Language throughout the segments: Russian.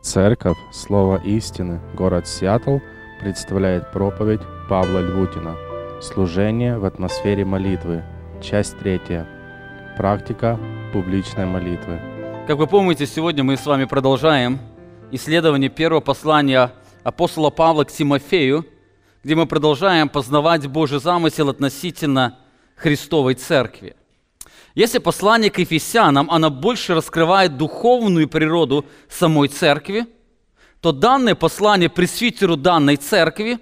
Церковь Слово истины, город Сиэтл представляет проповедь Павла Львутина «Служение в атмосфере молитвы», часть третья. Практика публичной молитвы. Как вы помните, сегодня мы с вами продолжаем исследование первого послания апостола Павла к Тимофею, где мы продолжаем познавать Божий замысел относительно Христовой Церкви. Если послание к Ефесянам, оно больше раскрывает духовную природу самой церкви, то данное послание пресвитеру данной церкви,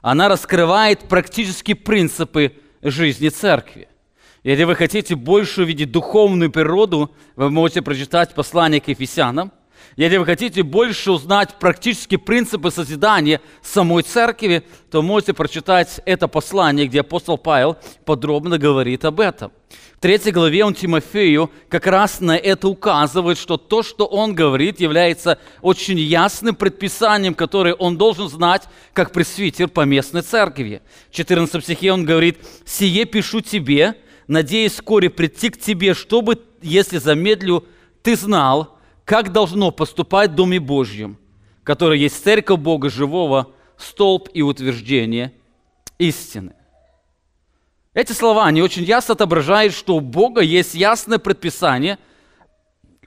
она раскрывает практически принципы жизни церкви. Если вы хотите больше увидеть духовную природу, вы можете прочитать послание к Ефесянам. Если вы хотите больше узнать практически принципы созидания самой церкви, то можете прочитать это послание, где апостол Павел подробно говорит об этом. Третьей главе он Тимофею как раз на это указывает, что то, что он говорит, является очень ясным предписанием, которое он должен знать как пресвитер по местной церкви. В 14 стихе он говорит, «Сие пишу тебе, надеясь вскоре прийти к тебе, чтобы, если замедлю, ты знал, как должно поступать в Доме Божьем, который есть церковь Бога живого, столб и утверждение истины. Эти слова, они очень ясно отображают, что у Бога есть ясное предписание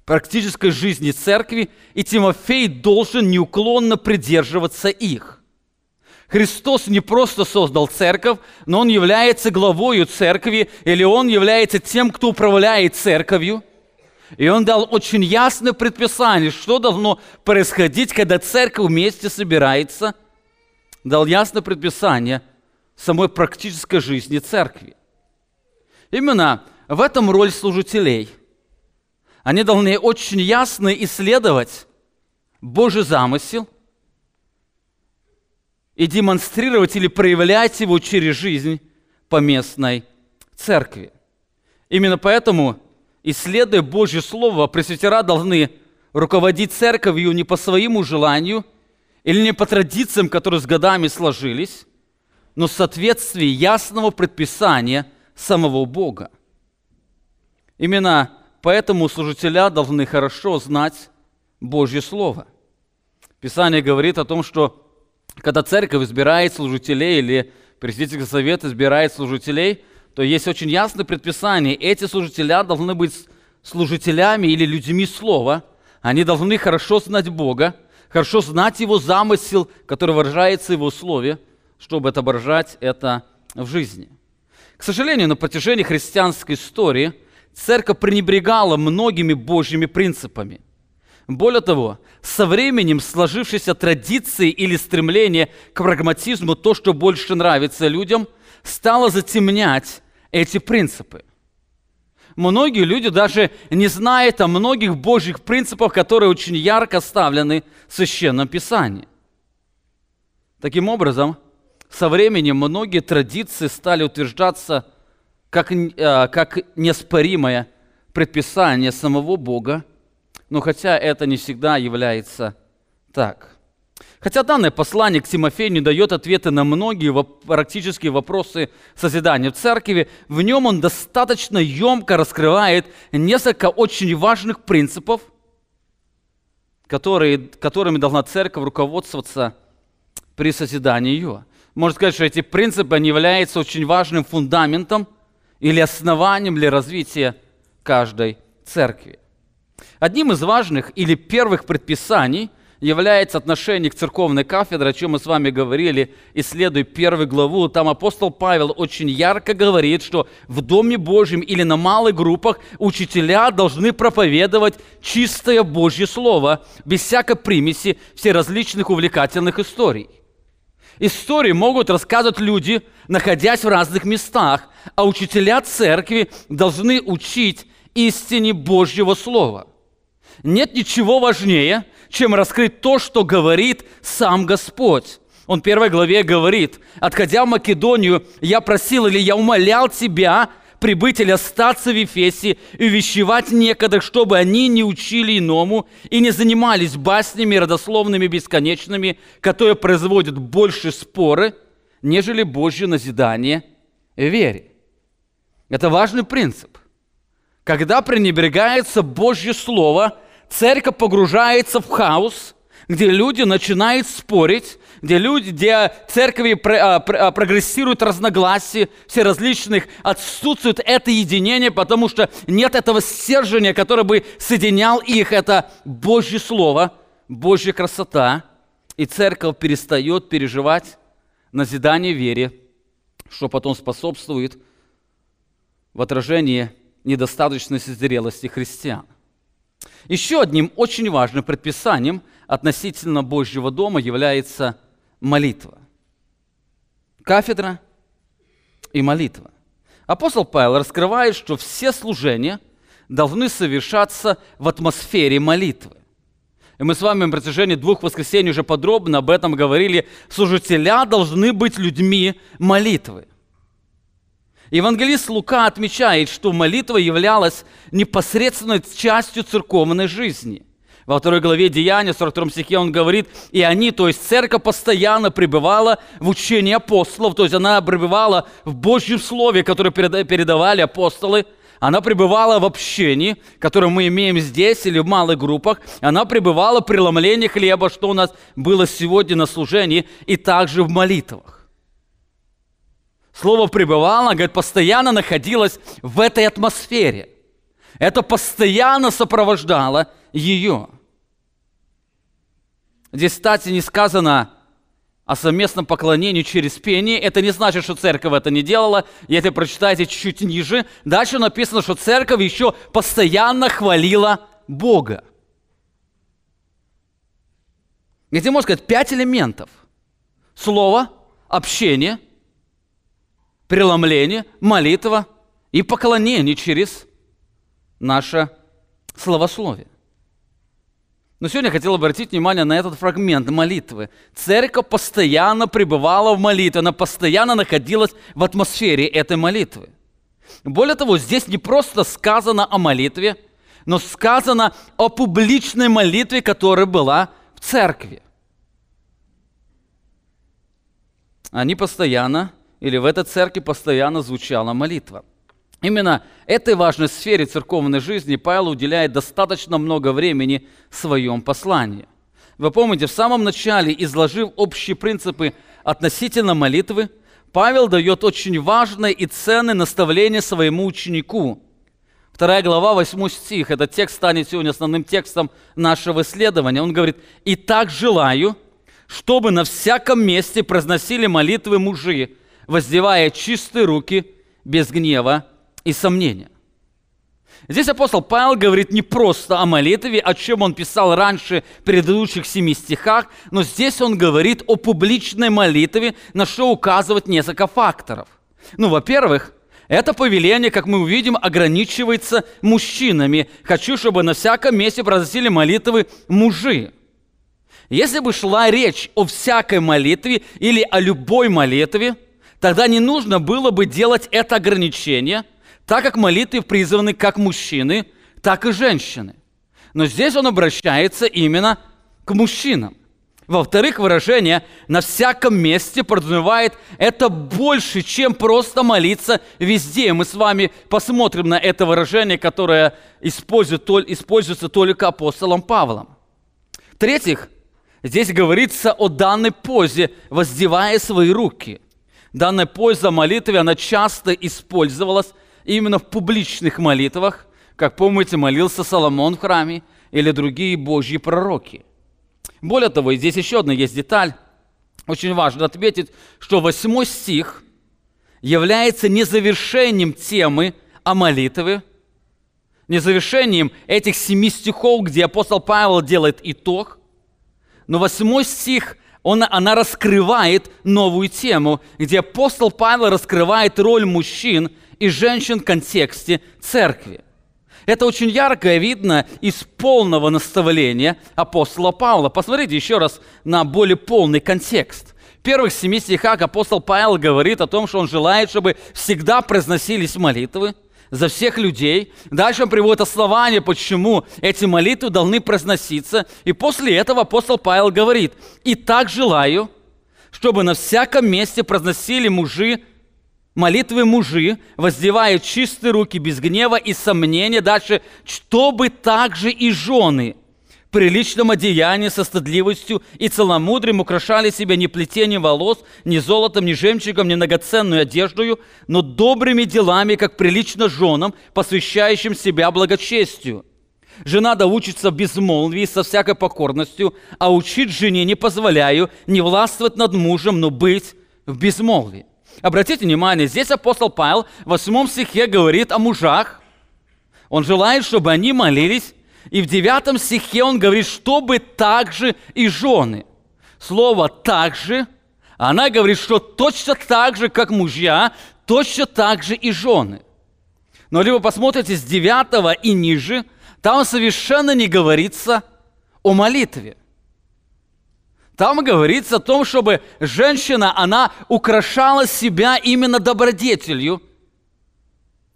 практической жизни церкви, и Тимофей должен неуклонно придерживаться их. Христос не просто создал церковь, но Он является главою церкви, или Он является тем, кто управляет церковью – и он дал очень ясное предписание, что должно происходить, когда церковь вместе собирается. Дал ясное предписание самой практической жизни церкви. Именно в этом роль служителей. Они должны очень ясно исследовать Божий замысел и демонстрировать или проявлять его через жизнь поместной церкви. Именно поэтому исследуя Божье Слово, пресвитера должны руководить церковью не по своему желанию или не по традициям, которые с годами сложились, но в соответствии ясного предписания самого Бога. Именно поэтому служителя должны хорошо знать Божье Слово. Писание говорит о том, что когда церковь избирает служителей или Пресвитерский совет избирает служителей – то есть очень ясное предписание. Эти служителя должны быть служителями или людьми слова. Они должны хорошо знать Бога, хорошо знать Его замысел, который выражается в Его слове, чтобы отображать это в жизни. К сожалению, на протяжении христианской истории церковь пренебрегала многими Божьими принципами. Более того, со временем сложившиеся традиции или стремление к прагматизму, то, что больше нравится людям, стало затемнять эти принципы. Многие люди даже не знают о многих Божьих принципах, которые очень ярко оставлены в Священном Писании. Таким образом, со временем многие традиции стали утверждаться как, э, как неоспоримое предписание самого Бога, но хотя это не всегда является так. Хотя данное послание к Тимофею не дает ответы на многие практические вопросы созидания в церкви, в нем он достаточно емко раскрывает несколько очень важных принципов, которые, которыми должна церковь руководствоваться при созидании ее. Можно сказать, что эти принципы они являются очень важным фундаментом или основанием для развития каждой церкви. Одним из важных или первых предписаний – является отношение к церковной кафедре, о чем мы с вами говорили, исследуя первую главу. Там апостол Павел очень ярко говорит, что в Доме Божьем или на малых группах учителя должны проповедовать чистое Божье Слово, без всякой примеси всеразличных увлекательных историй. Истории могут рассказывать люди, находясь в разных местах, а учителя церкви должны учить истине Божьего Слова. Нет ничего важнее, чем раскрыть то, что говорит сам Господь. Он в первой главе говорит, «Отходя в Македонию, я просил или я умолял тебя прибыть или остаться в Ефесе и увещевать некоторых, чтобы они не учили иному и не занимались баснями родословными бесконечными, которые производят больше споры, нежели Божье назидание вере». Это важный принцип. Когда пренебрегается Божье Слово – церковь погружается в хаос, где люди начинают спорить, где люди, где церкви а, а, прогрессируют разногласия, все различных, отсутствует это единение, потому что нет этого стержения, которое бы соединял их. Это Божье Слово, Божья красота. И церковь перестает переживать назидание вере, что потом способствует в отражении недостаточности зрелости христиан. Еще одним очень важным предписанием относительно Божьего дома является молитва. Кафедра и молитва. Апостол Павел раскрывает, что все служения должны совершаться в атмосфере молитвы. И мы с вами на протяжении двух воскресений уже подробно об этом говорили. Служителя должны быть людьми молитвы. Евангелист Лука отмечает, что молитва являлась непосредственной частью церковной жизни – во второй главе Деяния, 42 стихе он говорит, и они, то есть церковь постоянно пребывала в учении апостолов, то есть она пребывала в Божьем Слове, которое передавали апостолы, она пребывала в общении, которое мы имеем здесь или в малых группах, она пребывала в преломлении хлеба, что у нас было сегодня на служении, и также в молитвах. Слово «пребывала», говорит, постоянно находилась в этой атмосфере. Это постоянно сопровождало ее. Здесь, кстати, не сказано о совместном поклонении через пение. Это не значит, что церковь это не делала. И это прочитайте чуть-чуть ниже. Дальше написано, что церковь еще постоянно хвалила Бога. Где можно сказать пять элементов. Слово, общение, преломление, молитва и поклонение через наше словословие. Но сегодня я хотел обратить внимание на этот фрагмент молитвы. Церковь постоянно пребывала в молитве, она постоянно находилась в атмосфере этой молитвы. Более того, здесь не просто сказано о молитве, но сказано о публичной молитве, которая была в церкви. Они постоянно, или в этой церкви постоянно звучала молитва – Именно этой важной сфере церковной жизни Павел уделяет достаточно много времени в своем послании. Вы помните, в самом начале, изложив общие принципы относительно молитвы, Павел дает очень важное и ценное наставление своему ученику. Вторая глава, 8 стих, этот текст станет сегодня основным текстом нашего исследования. Он говорит, «И так желаю, чтобы на всяком месте произносили молитвы мужи, воздевая чистые руки, без гнева и сомнения. Здесь апостол Павел говорит не просто о молитве, о чем он писал раньше в предыдущих семи стихах, но здесь он говорит о публичной молитве, на что указывает несколько факторов. Ну, во-первых, это повеление, как мы увидим, ограничивается мужчинами. Хочу, чтобы на всяком месте произносили молитвы мужи. Если бы шла речь о всякой молитве или о любой молитве, тогда не нужно было бы делать это ограничение – так как молитвы призваны как мужчины, так и женщины. Но здесь он обращается именно к мужчинам. Во-вторых, выражение «на всяком месте» подразумевает это больше, чем просто молиться везде. Мы с вами посмотрим на это выражение, которое используется только апостолом Павлом. В-третьих, здесь говорится о данной позе, воздевая свои руки. Данная поза молитвы, она часто использовалась именно в публичных молитвах, как помните, молился Соломон в храме или другие божьи пророки. Более того, здесь еще одна есть деталь. Очень важно отметить, что восьмой стих является не завершением темы о молитве, не завершением этих семи стихов, где апостол Павел делает итог, но восьмой стих он, она раскрывает новую тему, где апостол Павел раскрывает роль мужчин и женщин в контексте церкви. Это очень ярко видно из полного наставления апостола Павла. Посмотрите еще раз на более полный контекст. В первых семи стихах апостол Павел говорит о том, что он желает, чтобы всегда произносились молитвы за всех людей. Дальше он приводит основание, почему эти молитвы должны произноситься. И после этого апостол Павел говорит, «И так желаю, чтобы на всяком месте произносили мужи молитвы мужи, воздевают чистые руки без гнева и сомнения, дальше, чтобы также и жены приличном одеянии со стыдливостью и целомудрием украшали себя не плетением волос, ни золотом, ни жемчугом, ни многоценную одеждою, но добрыми делами, как прилично женам, посвящающим себя благочестию. Жена да учится в безмолвии со всякой покорностью, а учить жене не позволяю не властвовать над мужем, но быть в безмолвии. Обратите внимание, здесь апостол Павел в 8 стихе говорит о мужах. Он желает, чтобы они молились и в девятом стихе он говорит, чтобы также и жены. Слово «также» она говорит, что точно так же, как мужья, точно так же и жены. Но либо посмотрите с девятого и ниже, там совершенно не говорится о молитве. Там говорится о том, чтобы женщина, она украшала себя именно добродетелью,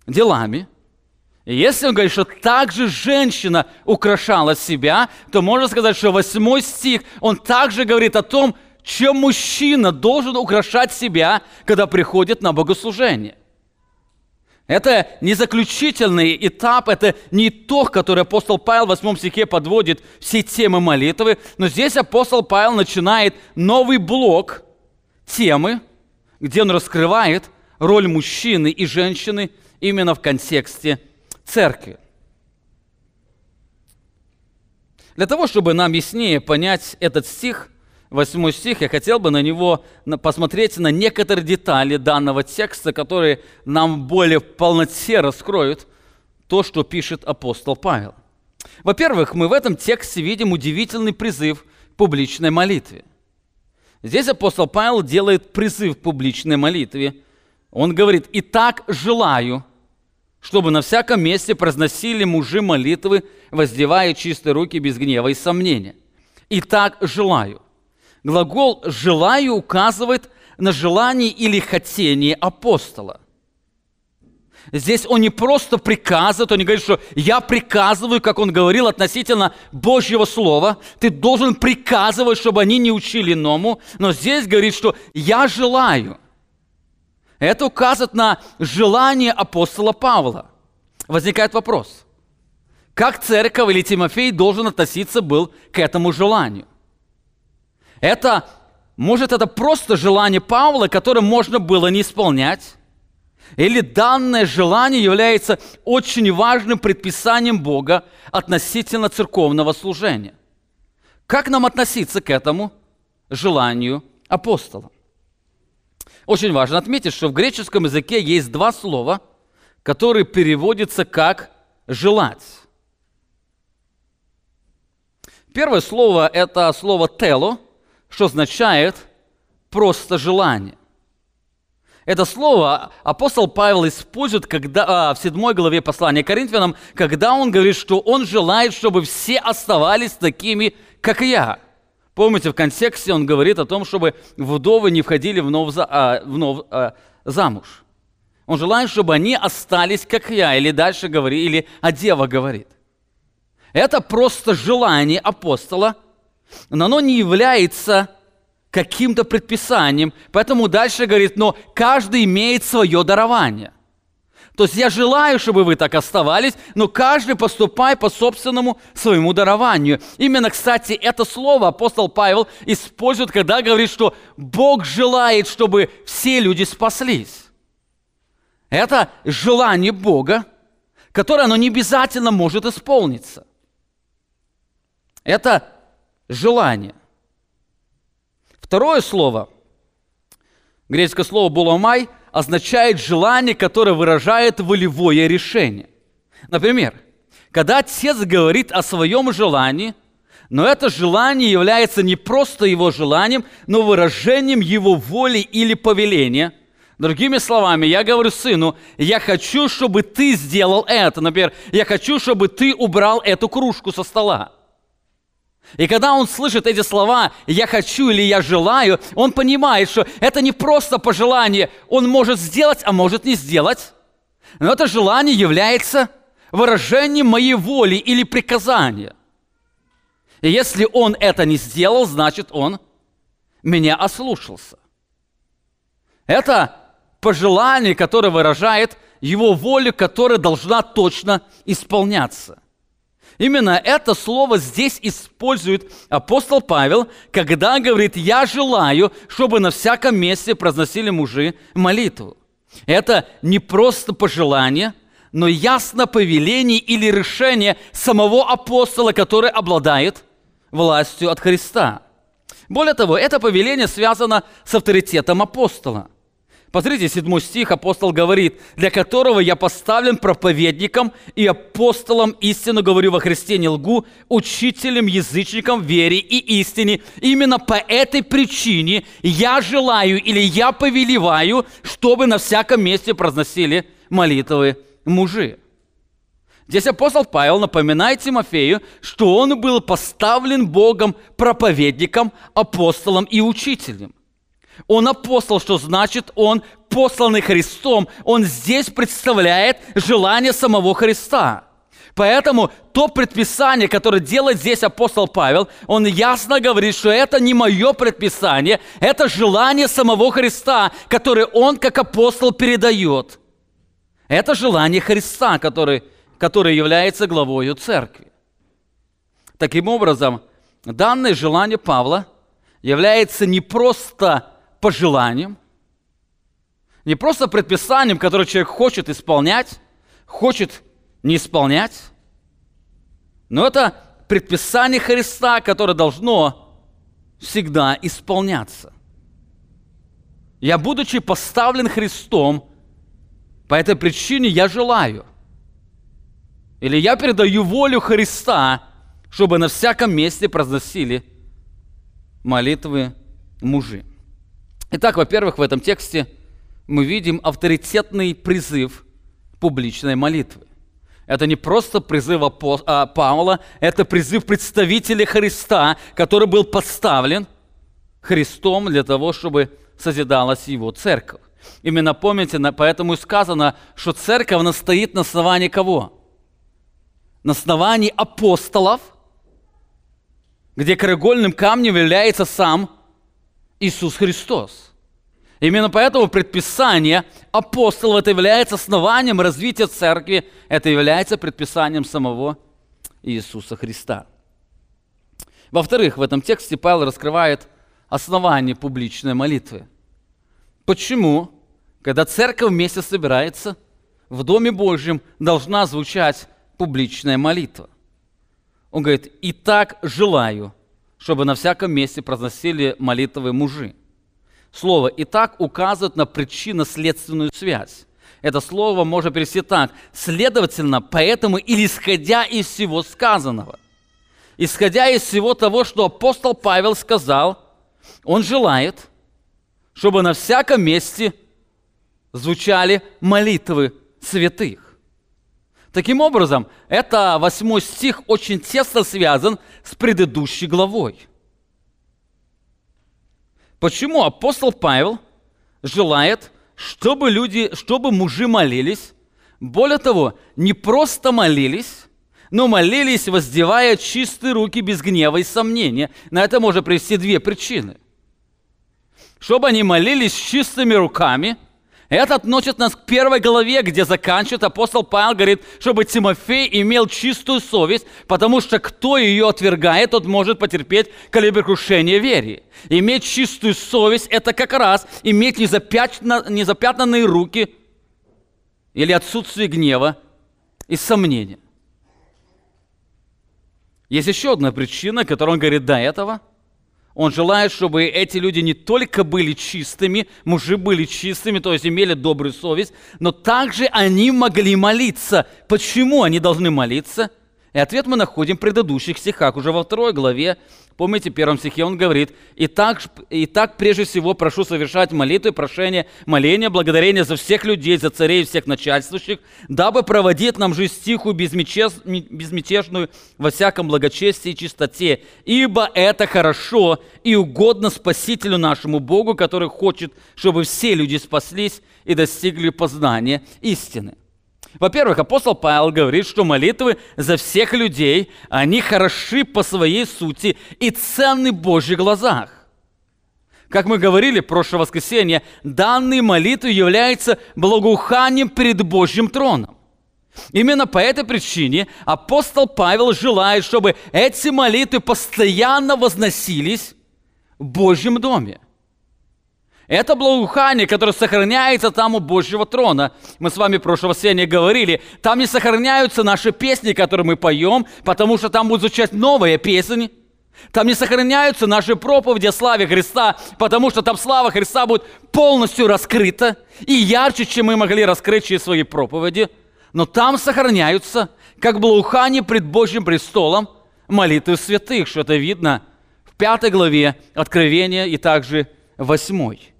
делами – и если он говорит, что также женщина украшала себя, то можно сказать, что восьмой стих, он также говорит о том, чем мужчина должен украшать себя, когда приходит на богослужение. Это не заключительный этап, это не итог, который апостол Павел в 8 стихе подводит все темы молитвы, но здесь апостол Павел начинает новый блок темы, где он раскрывает роль мужчины и женщины именно в контексте церкви. Для того, чтобы нам яснее понять этот стих, восьмой стих, я хотел бы на него посмотреть на некоторые детали данного текста, которые нам более в полноте раскроют то, что пишет апостол Павел. Во-первых, мы в этом тексте видим удивительный призыв к публичной молитве. Здесь апостол Павел делает призыв к публичной молитве. Он говорит, «Итак, желаю, чтобы на всяком месте произносили мужи молитвы, воздевая чистые руки без гнева и сомнения. Итак, желаю. Глагол «желаю» указывает на желание или хотение апостола. Здесь он не просто приказывает, он не говорит, что я приказываю, как он говорил относительно Божьего Слова. Ты должен приказывать, чтобы они не учили иному. Но здесь говорит, что я желаю – это указывает на желание апостола Павла. Возникает вопрос, как церковь или Тимофей должен относиться был к этому желанию? Это, может, это просто желание Павла, которое можно было не исполнять? Или данное желание является очень важным предписанием Бога относительно церковного служения? Как нам относиться к этому желанию апостола? Очень важно отметить, что в греческом языке есть два слова, которые переводятся как «желать». Первое слово – это слово «тело», что означает «просто желание». Это слово апостол Павел использует когда, а, в 7 главе послания Коринфянам, когда он говорит, что он желает, чтобы все оставались такими, как я – Помните, в контексте он говорит о том, чтобы вдовы не входили в нов, а, в нов а, замуж. Он желает, чтобы они остались, как я, или дальше говорит, или а дева говорит. Это просто желание апостола, но оно не является каким-то предписанием. Поэтому дальше говорит, но каждый имеет свое дарование. То есть я желаю, чтобы вы так оставались, но каждый поступай по собственному своему дарованию. Именно, кстати, это слово апостол Павел использует, когда говорит, что Бог желает, чтобы все люди спаслись. Это желание Бога, которое оно не обязательно может исполниться. Это желание. Второе слово, греческое слово «буламай», означает желание, которое выражает волевое решение. Например, когда отец говорит о своем желании, но это желание является не просто его желанием, но выражением его воли или повеления. Другими словами, я говорю сыну, я хочу, чтобы ты сделал это. Например, я хочу, чтобы ты убрал эту кружку со стола. И когда он слышит эти слова «я хочу» или «я желаю», он понимает, что это не просто пожелание, он может сделать, а может не сделать. Но это желание является выражением моей воли или приказания. И если он это не сделал, значит он меня ослушался. Это пожелание, которое выражает его волю, которая должна точно исполняться – Именно это слово здесь использует апостол Павел, когда говорит, я желаю, чтобы на всяком месте произносили мужи молитву. Это не просто пожелание, но ясно повеление или решение самого апостола, который обладает властью от Христа. Более того, это повеление связано с авторитетом апостола – Посмотрите, 7 стих апостол говорит, для которого я поставлен проповедником и апостолом истину говорю во Христе не лгу, учителем, язычником вере и истине. Именно по этой причине я желаю или я повелеваю, чтобы на всяком месте произносили молитвы мужи. Здесь апостол Павел напоминает Тимофею, что он был поставлен Богом проповедником, апостолом и учителем. Он апостол, что значит он посланный Христом. Он здесь представляет желание самого Христа. Поэтому то предписание, которое делает здесь апостол Павел, он ясно говорит, что это не мое предписание, это желание самого Христа, которое он как апостол передает. Это желание Христа, который, который является главою церкви. Таким образом, данное желание Павла является не просто пожеланием, не просто предписанием, которое человек хочет исполнять, хочет не исполнять, но это предписание Христа, которое должно всегда исполняться. Я, будучи поставлен Христом, по этой причине я желаю. Или я передаю волю Христа, чтобы на всяком месте произносили молитвы мужи. Итак, во-первых, в этом тексте мы видим авторитетный призыв публичной молитвы. Это не просто призыв а, Павла, это призыв представителя Христа, который был подставлен Христом для того, чтобы созидалась его церковь. Именно помните, поэтому и сказано, что церковь она стоит на основании кого? На основании апостолов, где краеугольным камнем является сам Иисус Христос. Именно поэтому предписание апостолов это является основанием развития церкви, это является предписанием самого Иисуса Христа. Во-вторых, в этом тексте Павел раскрывает основание публичной молитвы. Почему, когда церковь вместе собирается, в Доме Божьем должна звучать публичная молитва? Он говорит, «И так желаю, чтобы на всяком месте произносили молитвы мужи. Слово «и так» указывает на причинно-следственную связь. Это слово можно перевести так. Следовательно, поэтому или исходя из всего сказанного, исходя из всего того, что апостол Павел сказал, он желает, чтобы на всяком месте звучали молитвы святых. Таким образом, это восьмой стих очень тесно связан с предыдущей главой. Почему апостол Павел желает, чтобы люди, чтобы мужи молились, более того, не просто молились, но молились, воздевая чистые руки без гнева и сомнения. На это можно привести две причины. Чтобы они молились чистыми руками – это относит нас к первой главе, где заканчивает апостол Павел, говорит, чтобы Тимофей имел чистую совесть, потому что кто ее отвергает, тот может потерпеть колеброкрушение вере. Иметь чистую совесть – это как раз иметь незапятнанные руки или отсутствие гнева и сомнения. Есть еще одна причина, которую он говорит до этого – он желает, чтобы эти люди не только были чистыми, мужи были чистыми, то есть имели добрую совесть, но также они могли молиться. Почему они должны молиться? И ответ мы находим в предыдущих стихах, уже во второй главе, Помните, в первом стихе он говорит, «И так, «И так прежде всего прошу совершать молитвы, прошения, моления, благодарения за всех людей, за царей всех начальствующих, дабы проводить нам жизнь тихую, безмятежную, во всяком благочестии и чистоте, ибо это хорошо и угодно Спасителю нашему Богу, который хочет, чтобы все люди спаслись и достигли познания истины». Во-первых, апостол Павел говорит, что молитвы за всех людей, они хороши по своей сути и ценны в Божьих глазах. Как мы говорили в прошлое воскресенье, данные молитвы являются благоуханием перед Божьим троном. Именно по этой причине апостол Павел желает, чтобы эти молитвы постоянно возносились в Божьем доме. Это благоухание, которое сохраняется там у Божьего трона. Мы с вами в прошлом воскресенье говорили, там не сохраняются наши песни, которые мы поем, потому что там будут звучать новые песни. Там не сохраняются наши проповеди о славе Христа, потому что там слава Христа будет полностью раскрыта и ярче, чем мы могли раскрыть через свои проповеди. Но там сохраняются, как благоухание пред Божьим престолом, молитвы святых, что это видно в пятой главе Откровения и также восьмой.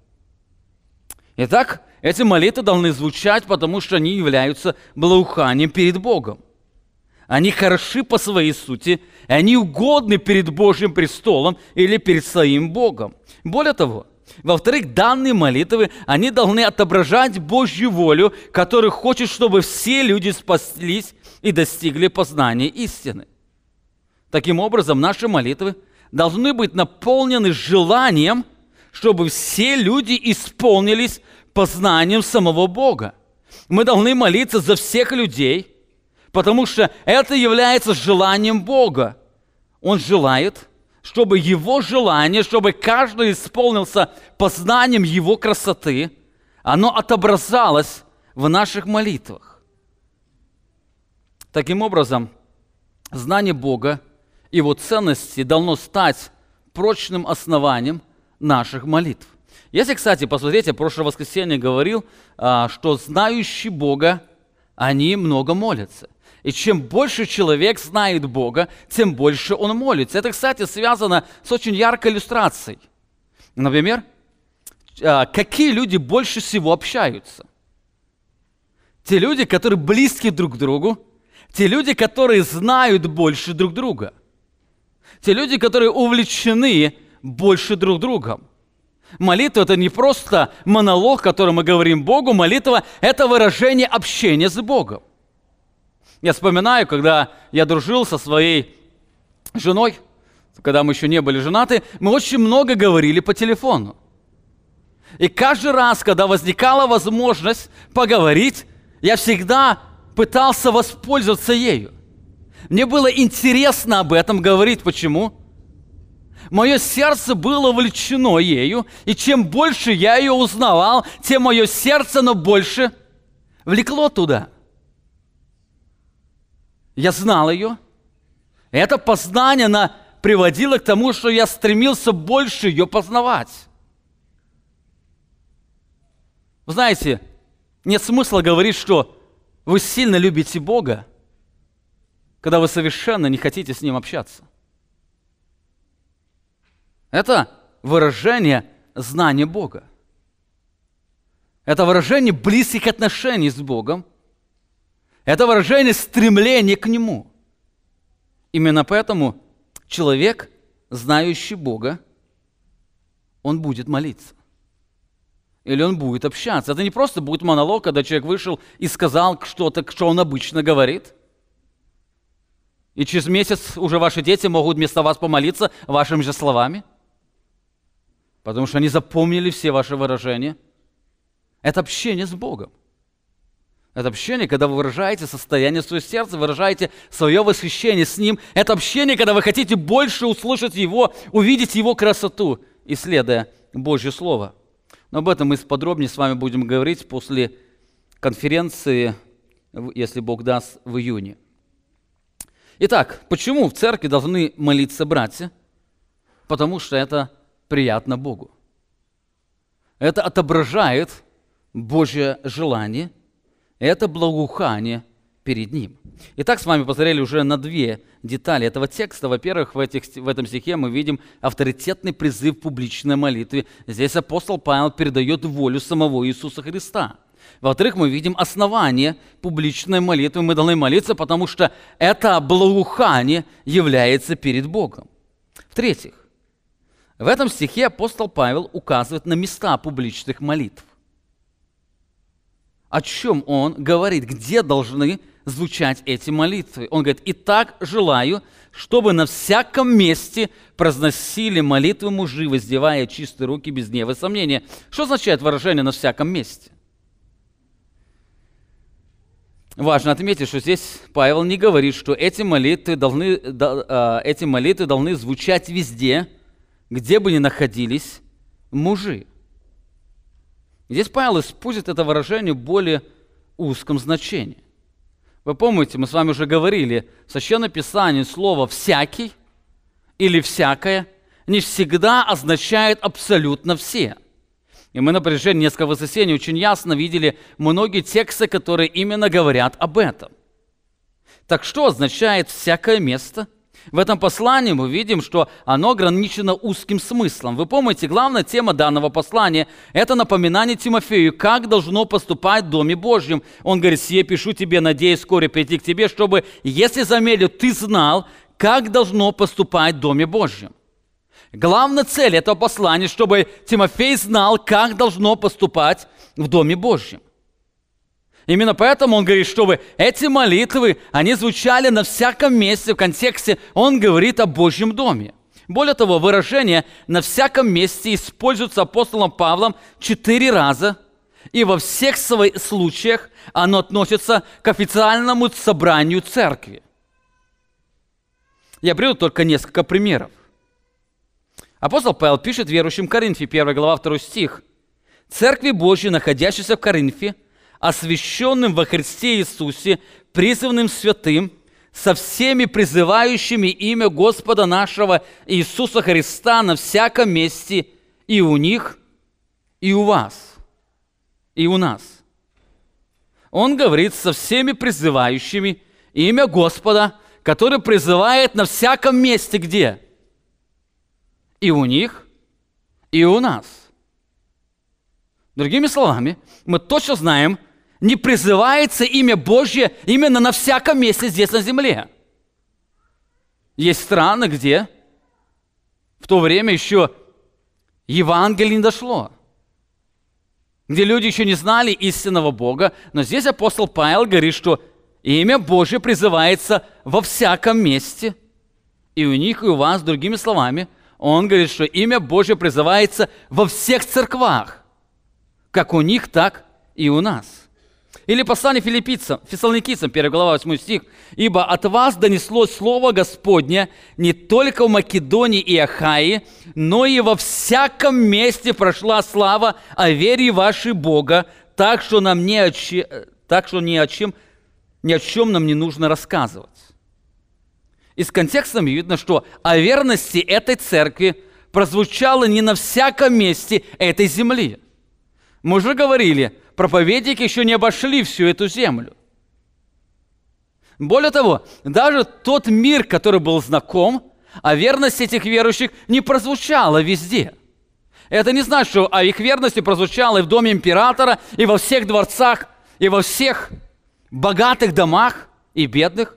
Итак, эти молитвы должны звучать, потому что они являются благоуханием перед Богом. Они хороши по своей сути, и они угодны перед Божьим престолом или перед своим Богом. Более того, во-вторых, данные молитвы, они должны отображать Божью волю, который хочет, чтобы все люди спаслись и достигли познания истины. Таким образом, наши молитвы должны быть наполнены желанием, чтобы все люди исполнились познанием самого Бога. Мы должны молиться за всех людей – потому что это является желанием Бога. Он желает, чтобы его желание, чтобы каждый исполнился познанием его красоты, оно отображалось в наших молитвах. Таким образом, знание Бога, его ценности должно стать прочным основанием наших молитв. Если, кстати, посмотрите, прошлое воскресенье говорил, а, что знающие Бога, они много молятся. И чем больше человек знает Бога, тем больше он молится. Это, кстати, связано с очень яркой иллюстрацией. Например, а, какие люди больше всего общаются? Те люди, которые близки друг к другу, те люди, которые знают больше друг друга, те люди, которые увлечены больше друг другом. Молитва – это не просто монолог, который мы говорим Богу, молитва – это выражение общения с Богом. Я вспоминаю, когда я дружил со своей женой, когда мы еще не были женаты, мы очень много говорили по телефону. И каждый раз, когда возникала возможность поговорить, я всегда пытался воспользоваться ею. Мне было интересно об этом говорить. Почему? Мое сердце было влечено ею, и чем больше я ее узнавал, тем мое сердце, но больше влекло туда – я знал ее. Это познание, она приводило к тому, что я стремился больше ее познавать. Вы знаете, нет смысла говорить, что вы сильно любите Бога, когда вы совершенно не хотите с Ним общаться. Это выражение знания Бога. Это выражение близких отношений с Богом – это выражение стремления к Нему. Именно поэтому человек, знающий Бога, он будет молиться. Или он будет общаться. Это не просто будет монолог, когда человек вышел и сказал что-то, что он обычно говорит. И через месяц уже ваши дети могут вместо вас помолиться вашими же словами. Потому что они запомнили все ваши выражения. Это общение с Богом. Это общение, когда вы выражаете состояние своего сердца, выражаете свое восхищение с Ним. Это общение, когда вы хотите больше услышать Его, увидеть Его красоту, исследуя Божье Слово. Но об этом мы подробнее с вами будем говорить после конференции, если Бог даст, в июне. Итак, почему в церкви должны молиться братья? Потому что это приятно Богу. Это отображает Божье желание – это благоухание перед Ним. Итак, с вами посмотрели уже на две детали этого текста. Во-первых, в, этих, в этом стихе мы видим авторитетный призыв к публичной молитве. Здесь апостол Павел передает волю самого Иисуса Христа. Во-вторых, мы видим основание публичной молитвы. Мы должны молиться, потому что это благоухание является перед Богом. В-третьих, в этом стихе апостол Павел указывает на места публичных молитв о чем он говорит, где должны звучать эти молитвы. Он говорит, «Итак, желаю, чтобы на всяком месте произносили молитвы мужи, воздевая чистые руки без гнева и сомнения». Что означает выражение «на всяком месте»? важно отметить, что здесь Павел не говорит, что эти молитвы должны, да, эти молитвы должны звучать везде, где бы ни находились мужи. Здесь Павел использует это выражение в более узком значении. Вы помните, мы с вами уже говорили, в Священном Писании слово «всякий» или «всякое» не всегда означает абсолютно все. И мы на протяжении нескольких воскресений очень ясно видели многие тексты, которые именно говорят об этом. Так что означает «всякое место»? В этом послании мы видим, что оно ограничено узким смыслом. Вы помните, главная тема данного послания – это напоминание Тимофею, как должно поступать в Доме Божьем. Он говорит, «Сие пишу тебе, надеюсь вскоре прийти к тебе, чтобы, если замедлю, ты знал, как должно поступать в Доме Божьем». Главная цель этого послания, чтобы Тимофей знал, как должно поступать в Доме Божьем. Именно поэтому он говорит, чтобы эти молитвы, они звучали на всяком месте, в контексте он говорит о Божьем доме. Более того, выражение «на всяком месте» используется апостолом Павлом четыре раза, и во всех своих случаях оно относится к официальному собранию церкви. Я приведу только несколько примеров. Апостол Павел пишет верующим Коринфе, 1 глава, 2 стих. «Церкви Божьей, находящейся в Коринфе, освященным во Христе Иисусе, призванным святым, со всеми призывающими имя Господа нашего Иисуса Христа на всяком месте и у них, и у вас, и у нас. Он говорит со всеми призывающими имя Господа, который призывает на всяком месте где? И у них, и у нас. Другими словами, мы точно знаем, не призывается имя Божье именно на всяком месте здесь на земле. Есть страны, где в то время еще Евангелие не дошло, где люди еще не знали истинного Бога, но здесь апостол Павел говорит, что имя Божье призывается во всяком месте, и у них, и у вас, другими словами, он говорит, что имя Божье призывается во всех церквах, как у них, так и у нас – или послание филиппийцам, фессалоникийцам, 1 глава, 8 стих. «Ибо от вас донеслось Слово Господне не только в Македонии и Ахаи, но и во всяком месте прошла слава о вере вашей Бога, так что нам не о, чем, так что ни о чем, ни о чем нам не нужно рассказывать». Из контекста видно, что о верности этой церкви прозвучало не на всяком месте этой земли. Мы уже говорили – проповедники еще не обошли всю эту землю. Более того, даже тот мир, который был знаком, о верности этих верующих не прозвучала везде. Это не значит, что о их верности прозвучало и в доме императора, и во всех дворцах, и во всех богатых домах и бедных.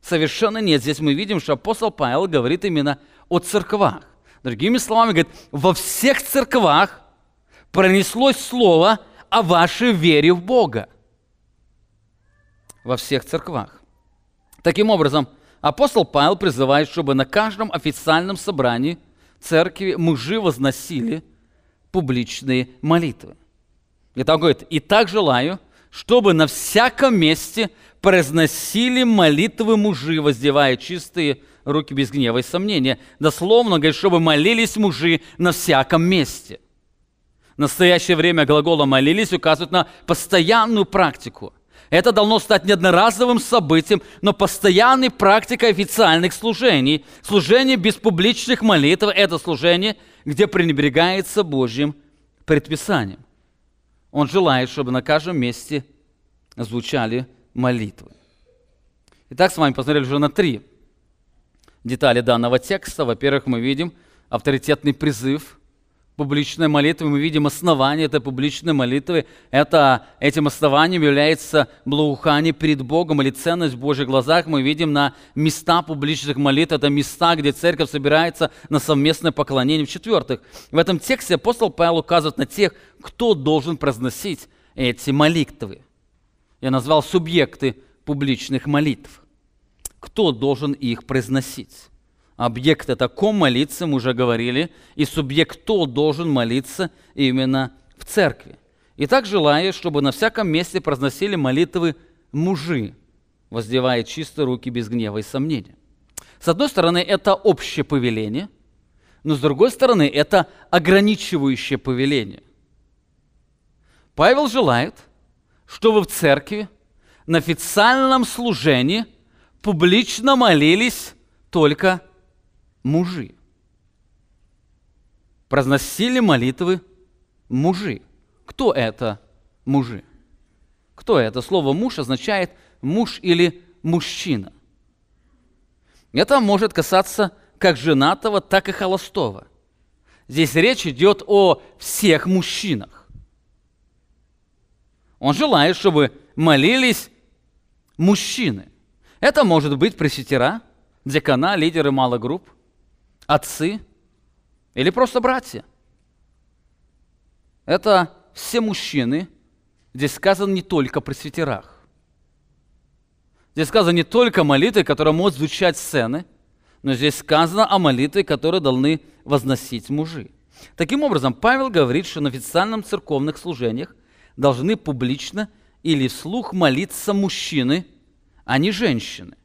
Совершенно нет. Здесь мы видим, что апостол Павел говорит именно о церквах. Другими словами, говорит, во всех церквах пронеслось слово – о вашей вере в Бога во всех церквах. Таким образом, апостол Павел призывает, чтобы на каждом официальном собрании церкви мужи возносили публичные молитвы. И так говорит, «И так желаю, чтобы на всяком месте произносили молитвы мужи, воздевая чистые руки без гнева и сомнения». Дословно говорит, чтобы молились мужи на всяком месте – настоящее время глагола «молились» указывает на постоянную практику. Это должно стать не одноразовым событием, но постоянной практикой официальных служений. Служение без публичных молитв – это служение, где пренебрегается Божьим предписанием. Он желает, чтобы на каждом месте звучали молитвы. Итак, с вами посмотрели уже на три детали данного текста. Во-первых, мы видим авторитетный призыв – публичной молитвы, мы видим основание этой публичной молитвы. Это, этим основанием является благоухание перед Богом или ценность в Божьих глазах. Мы видим на места публичных молитв, это места, где церковь собирается на совместное поклонение. В-четвертых, в этом тексте апостол Павел указывает на тех, кто должен произносить эти молитвы. Я назвал субъекты публичных молитв. Кто должен их произносить? Объект – это ком молиться, мы уже говорили, и субъект кто должен молиться именно в церкви. И так желаю, чтобы на всяком месте произносили молитвы мужи, воздевая чистые руки без гнева и сомнения. С одной стороны, это общее повеление, но с другой стороны, это ограничивающее повеление. Павел желает, чтобы в церкви на официальном служении публично молились только мужи. Произносили молитвы мужи. Кто это мужи? Кто это? Слово «муж» означает муж или мужчина. Это может касаться как женатого, так и холостого. Здесь речь идет о всех мужчинах. Он желает, чтобы молились мужчины. Это может быть пресвитера, декана, лидеры малых групп, отцы или просто братья. Это все мужчины, здесь сказано не только о пресвитерах. Здесь сказано не только о молитве, которая может звучать сцены, но здесь сказано о молитве, которую должны возносить мужи. Таким образом, Павел говорит, что на официальном церковных служениях должны публично или вслух молиться мужчины, а не женщины.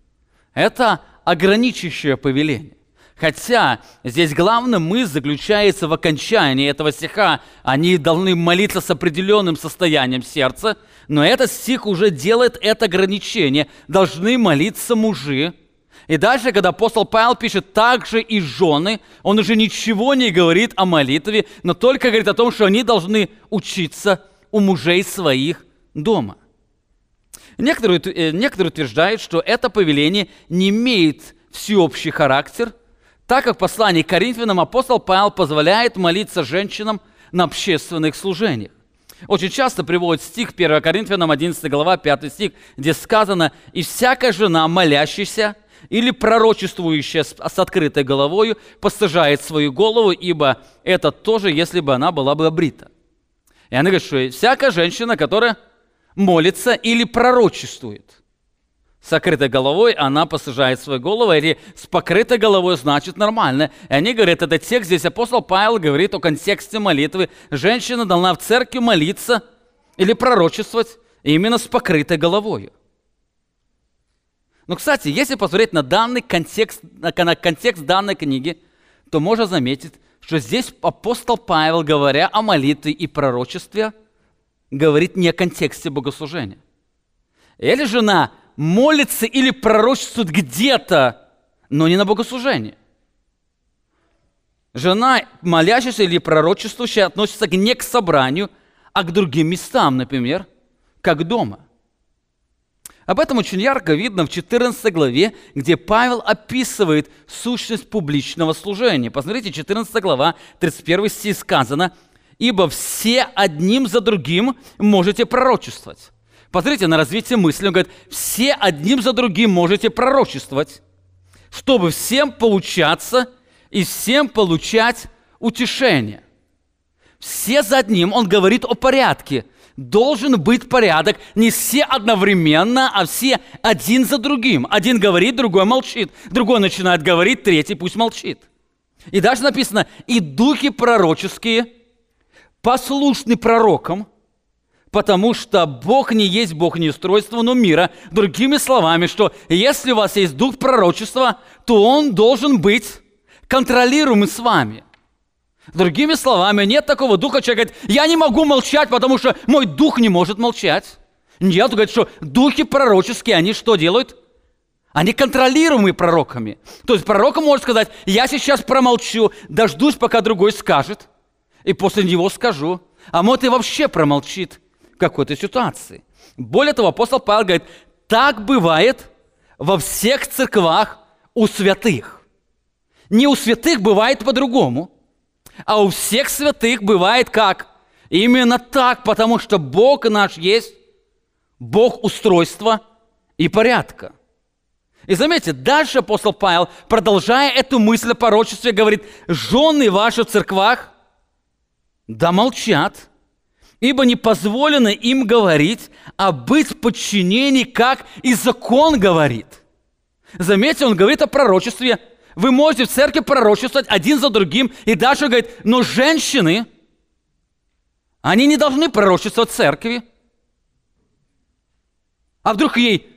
Это ограничивающее повеление. Хотя здесь главный мысль заключается в окончании этого стиха. Они должны молиться с определенным состоянием сердца, но этот стих уже делает это ограничение. Должны молиться мужи. И дальше, когда апостол Павел пишет также и жены, он уже ничего не говорит о молитве, но только говорит о том, что они должны учиться у мужей своих дома. Некоторые, э, некоторые утверждают, что это повеление не имеет всеобщий характер – так как в послании к Коринфянам апостол Павел позволяет молиться женщинам на общественных служениях. Очень часто приводит стих 1 Коринфянам 11 глава 5 стих, где сказано «И всякая жена, молящаяся или пророчествующая с, открытой головою, постыжает свою голову, ибо это тоже, если бы она была бы обрита». И она говорит, что всякая женщина, которая молится или пророчествует, с закрытой головой, она посажает свою голову, или с покрытой головой, значит нормально. И они говорят, это текст, здесь апостол Павел говорит о контексте молитвы. Женщина должна в церкви молиться или пророчествовать именно с покрытой головой. Но, кстати, если посмотреть на данный контекст, на контекст данной книги, то можно заметить, что здесь апостол Павел, говоря о молитве и пророчестве, говорит не о контексте богослужения. Или жена молится или пророчествует где-то, но не на богослужении. Жена, молящаяся или пророчествующая, относится не к собранию, а к другим местам, например, как дома. Об этом очень ярко видно в 14 главе, где Павел описывает сущность публичного служения. Посмотрите, 14 глава, 31 стих сказано, «Ибо все одним за другим можете пророчествовать». Посмотрите на развитие мысли. Он говорит, все одним за другим можете пророчествовать, чтобы всем получаться и всем получать утешение. Все за одним, он говорит о порядке. Должен быть порядок, не все одновременно, а все один за другим. Один говорит, другой молчит. Другой начинает говорить, третий пусть молчит. И дальше написано, и духи пророческие послушны пророкам – потому что Бог не есть Бог неустройства, но мира. Другими словами, что если у вас есть дух пророчества, то он должен быть контролируемый с вами. Другими словами, нет такого духа, человек говорит, я не могу молчать, потому что мой дух не может молчать. Нет, говорит, что духи пророческие, они что делают? Они контролируемы пророками. То есть пророк может сказать, я сейчас промолчу, дождусь, пока другой скажет, и после него скажу. А может и вообще промолчит какой-то ситуации. Более того, апостол Павел говорит, так бывает во всех церквах у святых. Не у святых бывает по-другому, а у всех святых бывает как? Именно так, потому что Бог наш есть Бог устройства и порядка. И заметьте, дальше апостол Павел, продолжая эту мысль о порочестве, говорит, жены ваши в церквах, да молчат, ибо не позволено им говорить, а быть в подчинении, как и закон говорит. Заметьте, он говорит о пророчестве. Вы можете в церкви пророчествовать один за другим, и даже говорит, но женщины, они не должны пророчествовать в церкви. А вдруг ей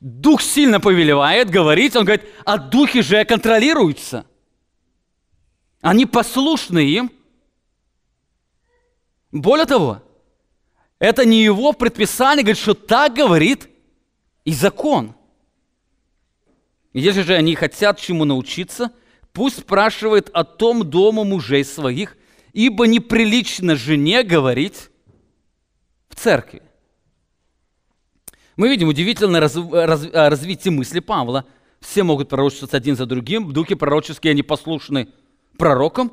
дух сильно повелевает говорить, он говорит, а духи же контролируются. Они послушны им. Более того, это не его предписание, говорит, что так говорит и закон. Если же они хотят чему научиться, пусть спрашивает о том дома мужей своих, ибо неприлично жене говорить в церкви. Мы видим удивительное раз, раз, развитие мысли Павла. Все могут пророчествовать один за другим, духи пророческие, они послушны пророкам,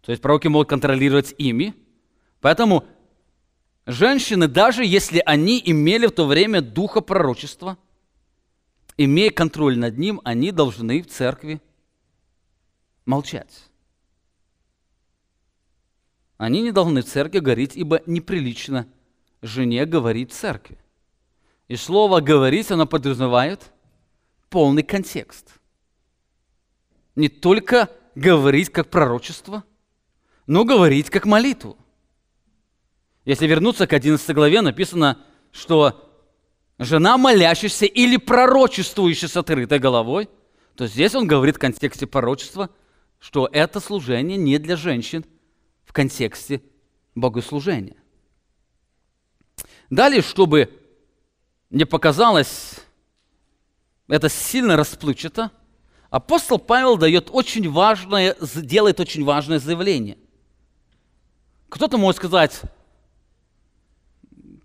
то есть пророки могут контролировать ими. Поэтому женщины, даже если они имели в то время духа пророчества, имея контроль над ним, они должны в церкви молчать. Они не должны в церкви говорить, ибо неприлично жене говорить в церкви. И слово «говорить» оно подразумевает полный контекст. Не только говорить как пророчество, но говорить как молитву. Если вернуться к 11 главе, написано, что жена молящаяся или пророчествующая с открытой головой, то здесь он говорит в контексте пророчества, что это служение не для женщин в контексте богослужения. Далее, чтобы не показалось это сильно расплывчато, апостол Павел дает очень важное, делает очень важное заявление. Кто-то может сказать,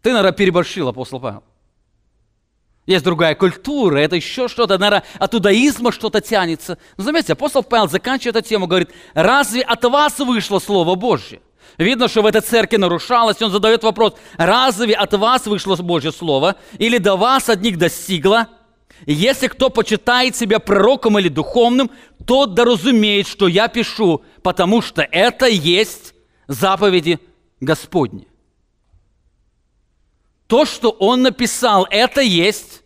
ты, наверное, переборщил, апостол Павел. Есть другая культура, это еще что-то, наверное, от иудаизма что-то тянется. Но заметьте, апостол Павел заканчивает эту тему, говорит, разве от вас вышло Слово Божье? Видно, что в этой церкви нарушалось, он задает вопрос, разве от вас вышло Божье Слово, или до вас одних достигло? Если кто почитает себя пророком или духовным, тот да разумеет, что я пишу, потому что это есть заповеди Господни. То, что он написал, это есть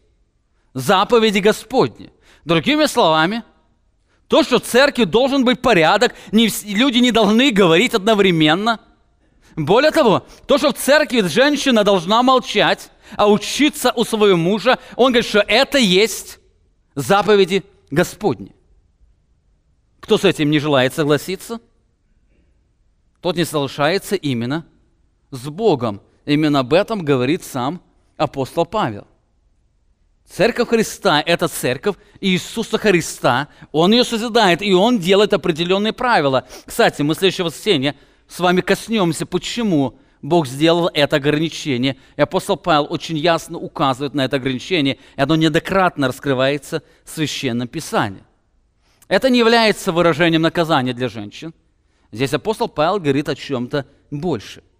заповеди Господни. Другими словами, то, что в церкви должен быть порядок, не, люди не должны говорить одновременно. Более того, то, что в церкви женщина должна молчать, а учиться у своего мужа, он говорит, что это есть заповеди Господни. Кто с этим не желает согласиться? Тот не соглашается именно с Богом. Именно об этом говорит сам апостол Павел. Церковь Христа – это церковь Иисуса Христа. Он ее созидает, и Он делает определенные правила. Кстати, мы в следующее воскресенье с вами коснемся, почему Бог сделал это ограничение. И апостол Павел очень ясно указывает на это ограничение, и оно неоднократно раскрывается в Священном Писании. Это не является выражением наказания для женщин. Здесь апостол Павел говорит о чем-то больше –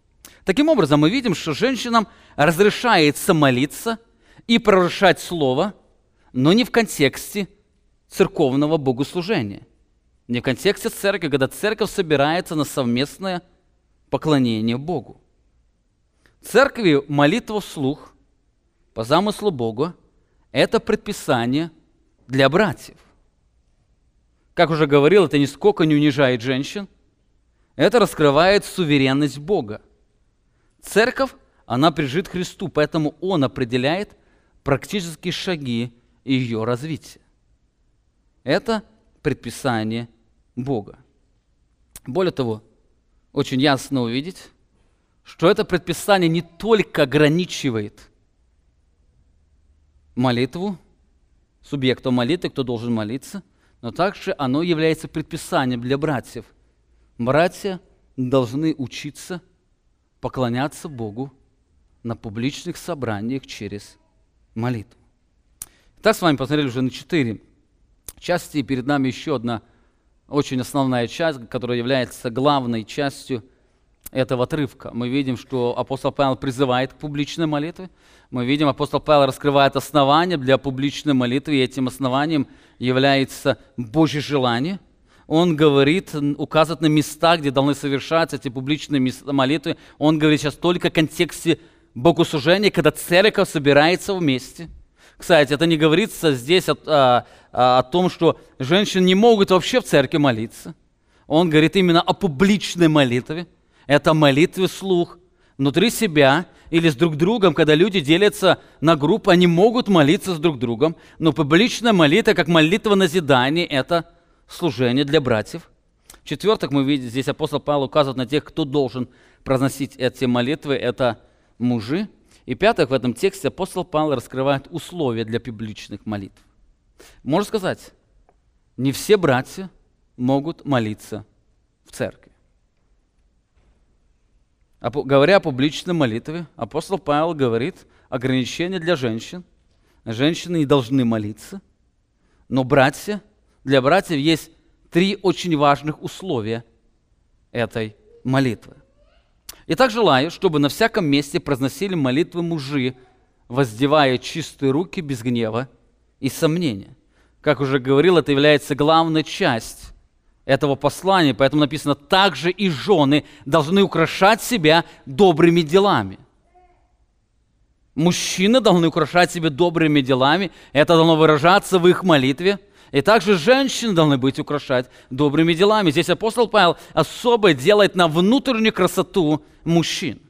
Таким образом, мы видим, что женщинам разрешается молиться и прорушать слово, но не в контексте церковного богослужения. Не в контексте церкви, когда церковь собирается на совместное поклонение Богу. церкви молитва вслух по замыслу Бога – это предписание для братьев. Как уже говорил, это нисколько не унижает женщин, это раскрывает суверенность Бога – Церковь, она прижит Христу, поэтому Он определяет практические шаги ее развития. Это предписание Бога. Более того, очень ясно увидеть, что это предписание не только ограничивает молитву, субъекта молитвы, кто должен молиться, но также оно является предписанием для братьев. Братья должны учиться – поклоняться Богу на публичных собраниях через молитву. Так с вами посмотрели уже на четыре части, и перед нами еще одна очень основная часть, которая является главной частью этого отрывка. Мы видим, что апостол Павел призывает к публичной молитве. Мы видим, апостол Павел раскрывает основания для публичной молитвы, и этим основанием является Божье желание – он говорит, указывает на места, где должны совершаться эти публичные молитвы. Он говорит сейчас только в контексте богослужения, когда церковь собирается вместе. Кстати, это не говорится здесь о, о, о том, что женщины не могут вообще в церкви молиться. Он говорит именно о публичной молитве. Это молитве слух внутри себя или с друг другом, когда люди делятся на группы, они могут молиться с друг другом, но публичная молитва, как молитва назидания, это служение для братьев. В-четвертых, мы видим, здесь апостол Павел указывает на тех, кто должен произносить эти молитвы, это мужи. И пятых, в этом тексте апостол Павел раскрывает условия для публичных молитв. Можно сказать, не все братья могут молиться в церкви. Говоря о публичной молитве, апостол Павел говорит ограничения для женщин. Женщины не должны молиться, но братья, для братьев есть три очень важных условия этой молитвы. Итак, желаю, чтобы на всяком месте произносили молитвы мужи, воздевая чистые руки без гнева и сомнения. Как уже говорил, это является главной частью этого послания, поэтому написано, также и жены должны украшать себя добрыми делами. Мужчины должны украшать себя добрыми делами, это должно выражаться в их молитве. И также женщины должны быть украшать добрыми делами. Здесь апостол Павел особо делает на внутреннюю красоту мужчин.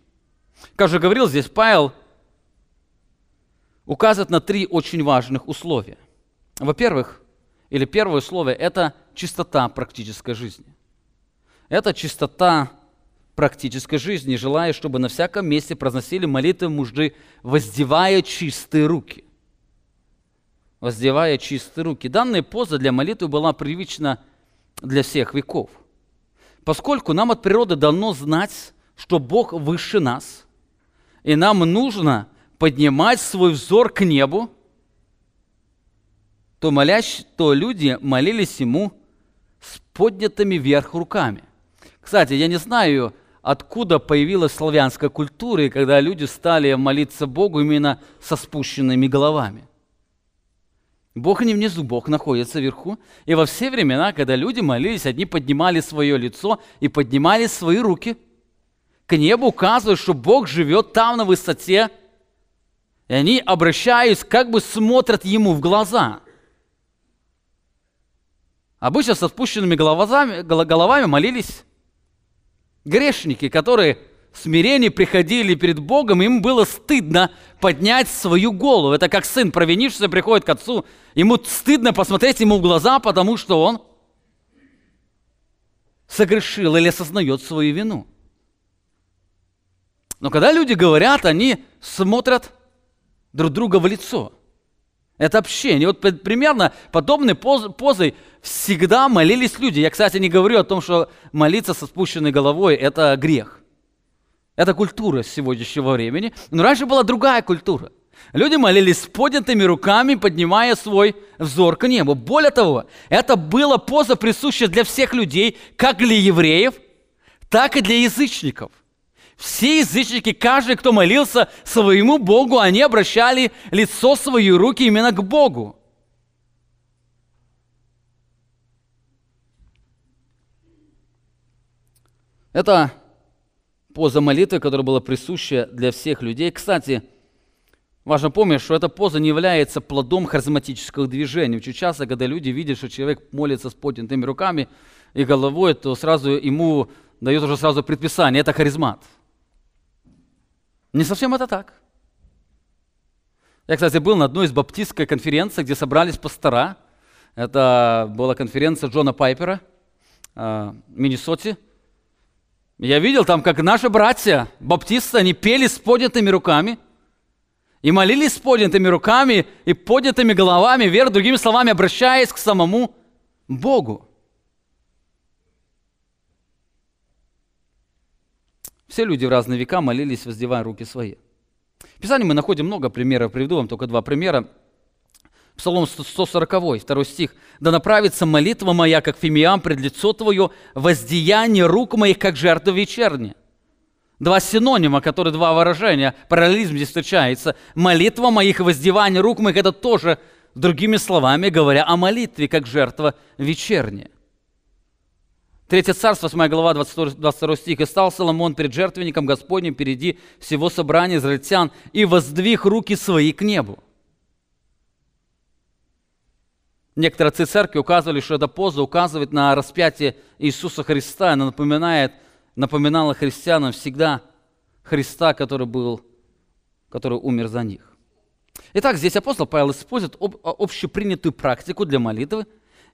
Как же говорил здесь Павел, указывает на три очень важных условия. Во-первых, или первое условие – это чистота практической жизни. Это чистота практической жизни, желая, чтобы на всяком месте произносили молитвы мужи, воздевая чистые руки. Воздевая чистые руки. Данная поза для молитвы была привычна для всех веков. Поскольку нам от природы дано знать, что Бог выше нас, и нам нужно поднимать свой взор к небу, то, молящ, то люди молились ему с поднятыми вверх руками. Кстати, я не знаю, откуда появилась славянская культура, когда люди стали молиться Богу именно со спущенными головами. Бог не внизу, Бог находится вверху. И во все времена, когда люди молились, одни поднимали свое лицо и поднимали свои руки к небу, указывая, что Бог живет там на высоте. И они, обращаясь, как бы смотрят Ему в глаза – Обычно со спущенными головами, головами молились грешники, которые смирении приходили перед Богом, им было стыдно поднять свою голову. Это как сын, провинившийся, приходит к отцу, ему стыдно посмотреть ему в глаза, потому что он согрешил или осознает свою вину. Но когда люди говорят, они смотрят друг друга в лицо – это общение. Вот примерно подобной позой всегда молились люди. Я, кстати, не говорю о том, что молиться со спущенной головой – это грех. Это культура сегодняшнего времени. Но раньше была другая культура. Люди молились с поднятыми руками, поднимая свой взор к небу. Более того, это была поза, присущая для всех людей, как для евреев, так и для язычников – все язычники, каждый, кто молился своему Богу, они обращали лицо свои руки именно к Богу. Это поза молитвы, которая была присуща для всех людей. Кстати, важно помнить, что эта поза не является плодом харизматического движения. Очень часто, когда люди видят, что человек молится с поднятыми руками и головой, то сразу ему дают уже сразу предписание. Это харизмат – не совсем это так. Я, кстати, был на одной из баптистской конференций, где собрались пастора. Это была конференция Джона Пайпера в Миннесоте. Я видел там, как наши братья, баптисты, они пели с поднятыми руками и молились с поднятыми руками и поднятыми головами, вверх, другими словами, обращаясь к самому Богу. Все люди в разные века молились, воздевая руки свои. В Писании мы находим много примеров, приведу вам только два примера. Псалом 140, второй стих. «Да направится молитва моя, как фимиам, пред лицо Твое, воздеяние рук моих, как жертва вечерняя». Два синонима, которые два выражения, параллелизм здесь встречается. Молитва моих и воздевание рук моих – это тоже, другими словами говоря, о молитве, как жертва вечерняя. Третье царство, 8 глава, 22, 22 стих. «И стал Соломон перед жертвенником Господним впереди всего собрания израильтян и воздвиг руки свои к небу». Некоторые отцы церкви указывали, что эта поза указывает на распятие Иисуса Христа. Она напоминает, напоминала христианам всегда Христа, который был который умер за них. Итак, здесь апостол Павел использует об, общепринятую практику для молитвы,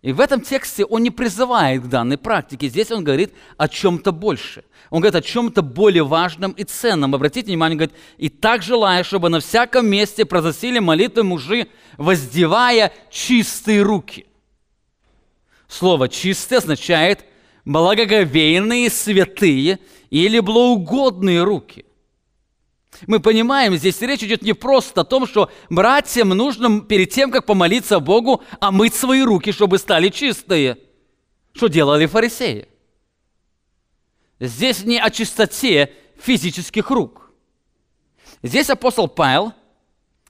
и в этом тексте он не призывает к данной практике. Здесь он говорит о чем-то больше. Он говорит о чем-то более важном и ценном. Обратите внимание, он говорит, «И так желаю, чтобы на всяком месте произносили молитвы мужи, воздевая чистые руки». Слово «чистые» означает благоговейные, святые или благоугодные руки. Мы понимаем, здесь речь идет не просто о том, что братьям нужно перед тем, как помолиться Богу, омыть свои руки, чтобы стали чистые. Что делали фарисеи? Здесь не о чистоте физических рук. Здесь апостол Павел,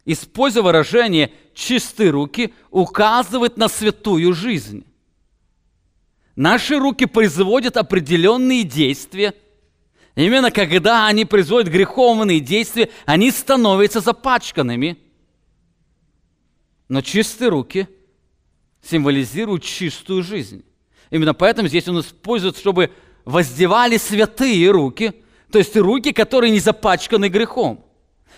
используя выражение «чистые руки», указывает на святую жизнь. Наши руки производят определенные действия – Именно когда они производят греховные действия, они становятся запачканными. Но чистые руки символизируют чистую жизнь. Именно поэтому здесь он использует, чтобы воздевали святые руки, то есть руки, которые не запачканы грехом.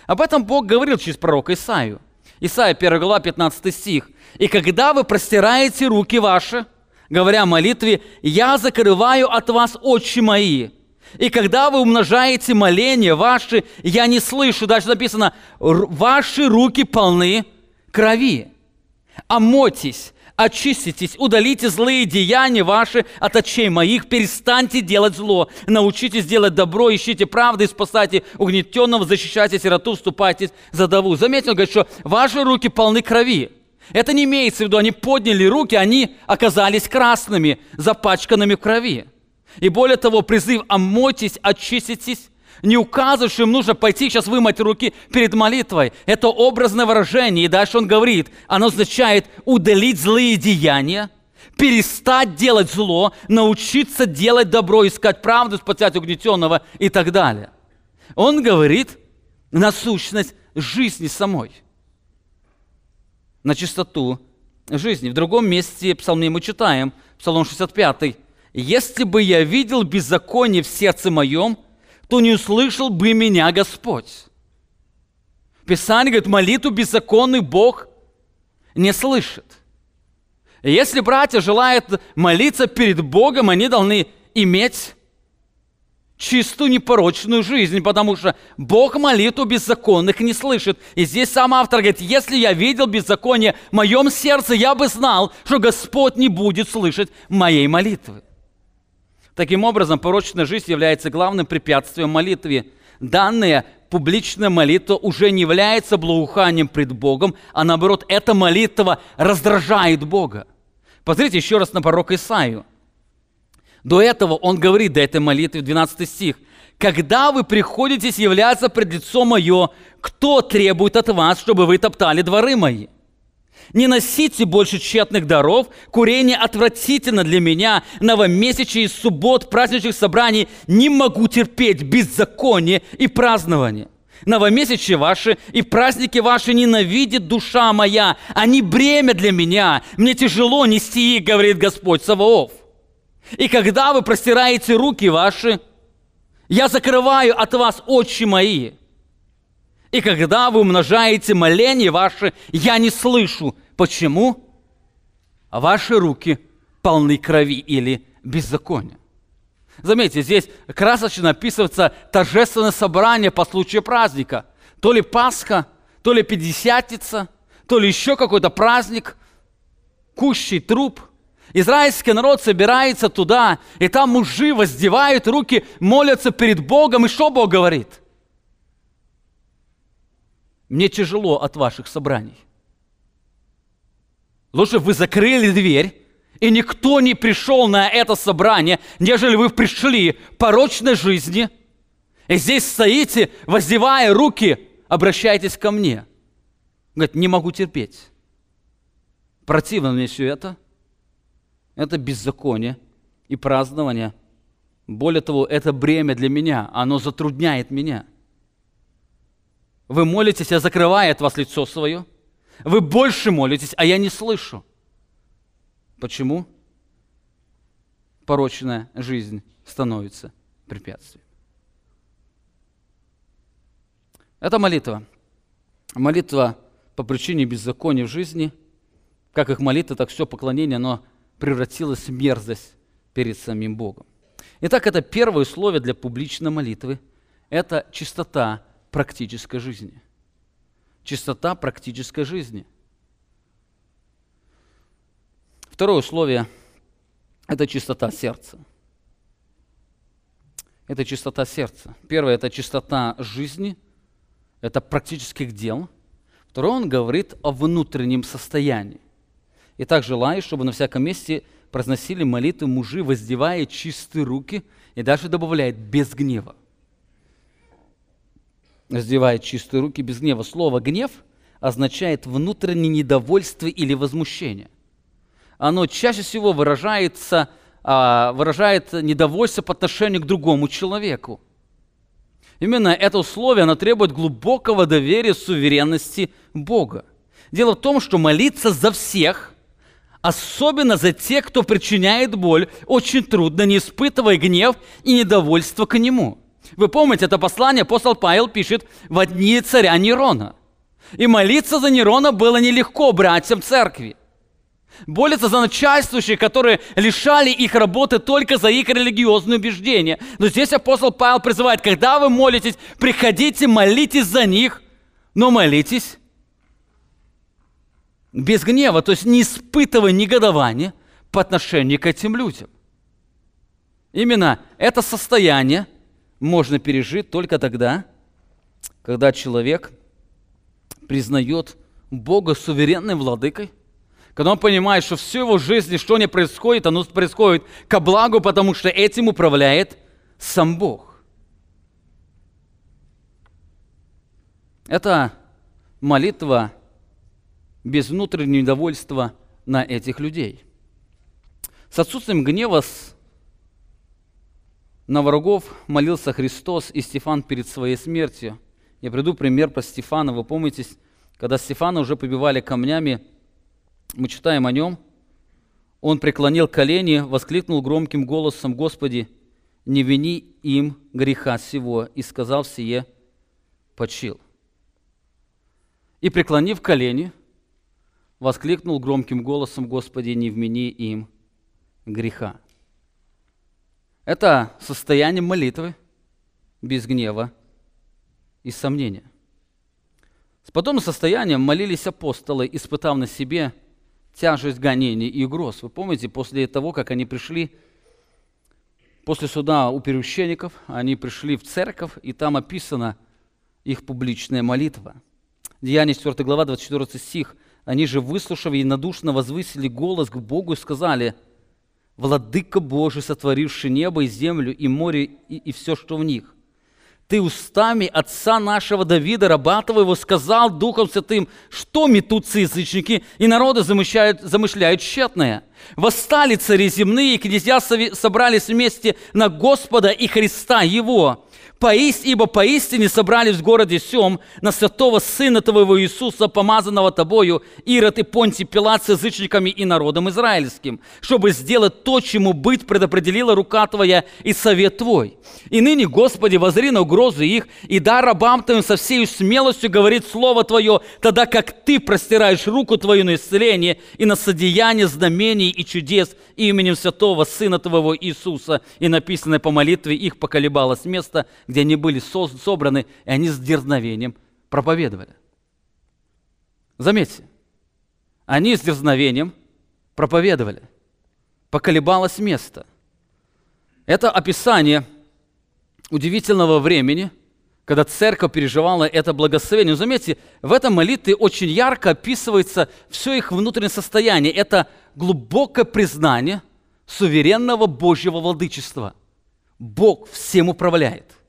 Об этом Бог говорил через пророка Исаию. Исаия 1 глава 15 стих. «И когда вы простираете руки ваши, говоря молитве, я закрываю от вас очи мои, и когда вы умножаете моления ваши, я не слышу, дальше написано, ваши руки полны крови. Омотьтесь, очиститесь, удалите злые деяния ваши от очей моих, перестаньте делать зло, научитесь делать добро, ищите правды, спасайте угнетенного, защищайте сироту, вступайте за даву. Заметьте, он говорит, что ваши руки полны крови. Это не имеется в виду, они подняли руки, они оказались красными, запачканными в крови. И более того, призыв «омойтесь, очиститесь» не указывает, что им нужно пойти сейчас вымыть руки перед молитвой. Это образное выражение. И дальше он говорит, оно означает удалить злые деяния, перестать делать зло, научиться делать добро, искать правду, спасать угнетенного и так далее. Он говорит на сущность жизни самой, на чистоту жизни. В другом месте псалме мы читаем, Псалом 65, если бы я видел беззаконие в сердце моем, то не услышал бы меня Господь. Писание говорит, молитву беззаконный Бог не слышит. если братья желают молиться перед Богом, они должны иметь чистую непорочную жизнь, потому что Бог молитву беззаконных не слышит. И здесь сам автор говорит, если я видел беззаконие в моем сердце, я бы знал, что Господь не будет слышать моей молитвы. Таким образом, порочная жизнь является главным препятствием молитве. Данная публичная молитва уже не является благоуханием пред Богом, а наоборот, эта молитва раздражает Бога. Посмотрите еще раз на пророка Исаию. До этого он говорит, до этой молитвы, 12 стих. «Когда вы приходите являться пред лицо мое, кто требует от вас, чтобы вы топтали дворы мои?» Не носите больше тщетных даров. Курение отвратительно для меня. Новомесячие, суббот, праздничных собраний не могу терпеть беззаконие и празднование. Новомесячие ваши и праздники ваши ненавидит душа моя. Они бремя для меня. Мне тяжело нести их, говорит Господь Саваоф. И когда вы простираете руки ваши, я закрываю от вас очи мои – и когда вы умножаете моления ваши, я не слышу. Почему? Ваши руки полны крови или беззакония. Заметьте, здесь красочно описывается торжественное собрание по случаю праздника. То ли Пасха, то ли Пятидесятница, то ли еще какой-то праздник, кущий труп. Израильский народ собирается туда, и там мужи воздевают руки, молятся перед Богом, и что Бог говорит – мне тяжело от ваших собраний. Лучше вы закрыли дверь, и никто не пришел на это собрание, нежели вы пришли порочной жизни, и здесь стоите, воздевая руки, обращайтесь ко мне. Говорит, не могу терпеть. Противно мне все это. Это беззаконие и празднование. Более того, это бремя для меня, оно затрудняет меня – вы молитесь, я закрываю от вас лицо свое. Вы больше молитесь, а я не слышу. Почему? Порочная жизнь становится препятствием. Это молитва. молитва по причине беззакония в жизни, как их молитва, так все поклонение, оно превратилось в мерзость перед самим Богом. Итак, это первое условие для публичной молитвы – это чистота практической жизни. Чистота практической жизни. Второе условие – это чистота сердца. Это чистота сердца. Первое – это чистота жизни, это практических дел. Второе, он говорит о внутреннем состоянии. Итак, желаю, чтобы на всяком месте произносили молитвы мужи, воздевая чистые руки, и даже добавляет без гнева. Воздевает чистые руки без гнева. Слово «гнев» означает внутреннее недовольство или возмущение. Оно чаще всего выражается, а, выражает недовольство по отношению к другому человеку. Именно это условие, оно требует глубокого доверия суверенности Бога. Дело в том, что молиться за всех – Особенно за тех, кто причиняет боль, очень трудно, не испытывая гнев и недовольство к нему. Вы помните, это послание апостол Павел пишет в дни царя Нерона. И молиться за Нерона было нелегко братьям церкви. Молиться за начальствующих, которые лишали их работы только за их религиозные убеждения. Но здесь апостол Павел призывает, когда вы молитесь, приходите, молитесь за них, но молитесь без гнева, то есть не испытывая негодования по отношению к этим людям. Именно это состояние можно пережить только тогда, когда человек признает Бога суверенным владыкой, когда он понимает, что все его жизни, что не происходит, оно происходит ко благу, потому что этим управляет сам Бог. Это молитва без внутреннего недовольства на этих людей. С отсутствием гнева на врагов молился Христос и Стефан перед своей смертью. Я приду пример про Стефана. Вы помните, когда Стефана уже побивали камнями, мы читаем о нем, он преклонил колени, воскликнул громким голосом, «Господи, не вини им греха сего!» и сказал сие, почил. И преклонив колени – воскликнул громким голосом, «Господи, не вмени им греха». Это состояние молитвы без гнева и сомнения. С подобным состоянием молились апостолы, испытав на себе тяжесть гонений и угроз. Вы помните, после того, как они пришли, после суда у первосвященников, они пришли в церковь, и там описана их публичная молитва. Деяние 4 глава, 24 стих. Они же, выслушав единодушно, возвысили голос к Богу и сказали, «Владыка Божий, сотворивший небо и землю, и море, и, и все, что в них, ты устами отца нашего Давида, раба твоего, сказал Духом Святым, что метутся язычники, и народы замышляют, замышляют тщетное. Восстали цари земные, и князья собрались вместе на Господа и Христа Его. Поист, ибо поистине собрались в городе Сем на святого Сына Твоего Иисуса, помазанного Тобою, Ирод и Понтий Пилат с язычниками и народом израильским, чтобы сделать то, чему быть предопределила рука Твоя и совет Твой. И ныне, Господи, возри на угрозы их, и дай рабам Твоим со всей смелостью говорить Слово Твое, тогда как Ты простираешь руку Твою на исцеление и на содеяние знамений и чудес именем святого Сына Твоего Иисуса. И написанное по молитве их поколебалось место, где они были собраны, и они с дерзновением проповедовали. Заметьте, они с дерзновением проповедовали. Поколебалось место. Это описание удивительного времени, когда церковь переживала это благословение. Заметьте, в этом молитве очень ярко описывается все их внутреннее состояние. Это глубокое признание суверенного Божьего владычества. Бог всем управляет –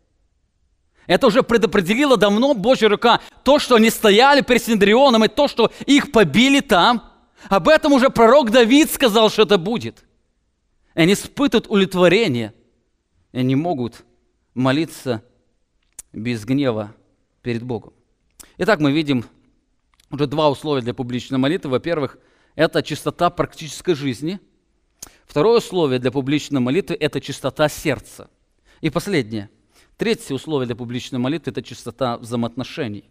это уже предопределила давно Божья рука. То, что они стояли перед Синдрионом, и то, что их побили там, об этом уже пророк Давид сказал, что это будет. И они испытывают удовлетворение, и они могут молиться без гнева перед Богом. Итак, мы видим уже два условия для публичной молитвы. Во-первых, это чистота практической жизни. Второе условие для публичной молитвы – это чистота сердца. И последнее – Третье условие для публичной молитвы – это чистота взаимоотношений.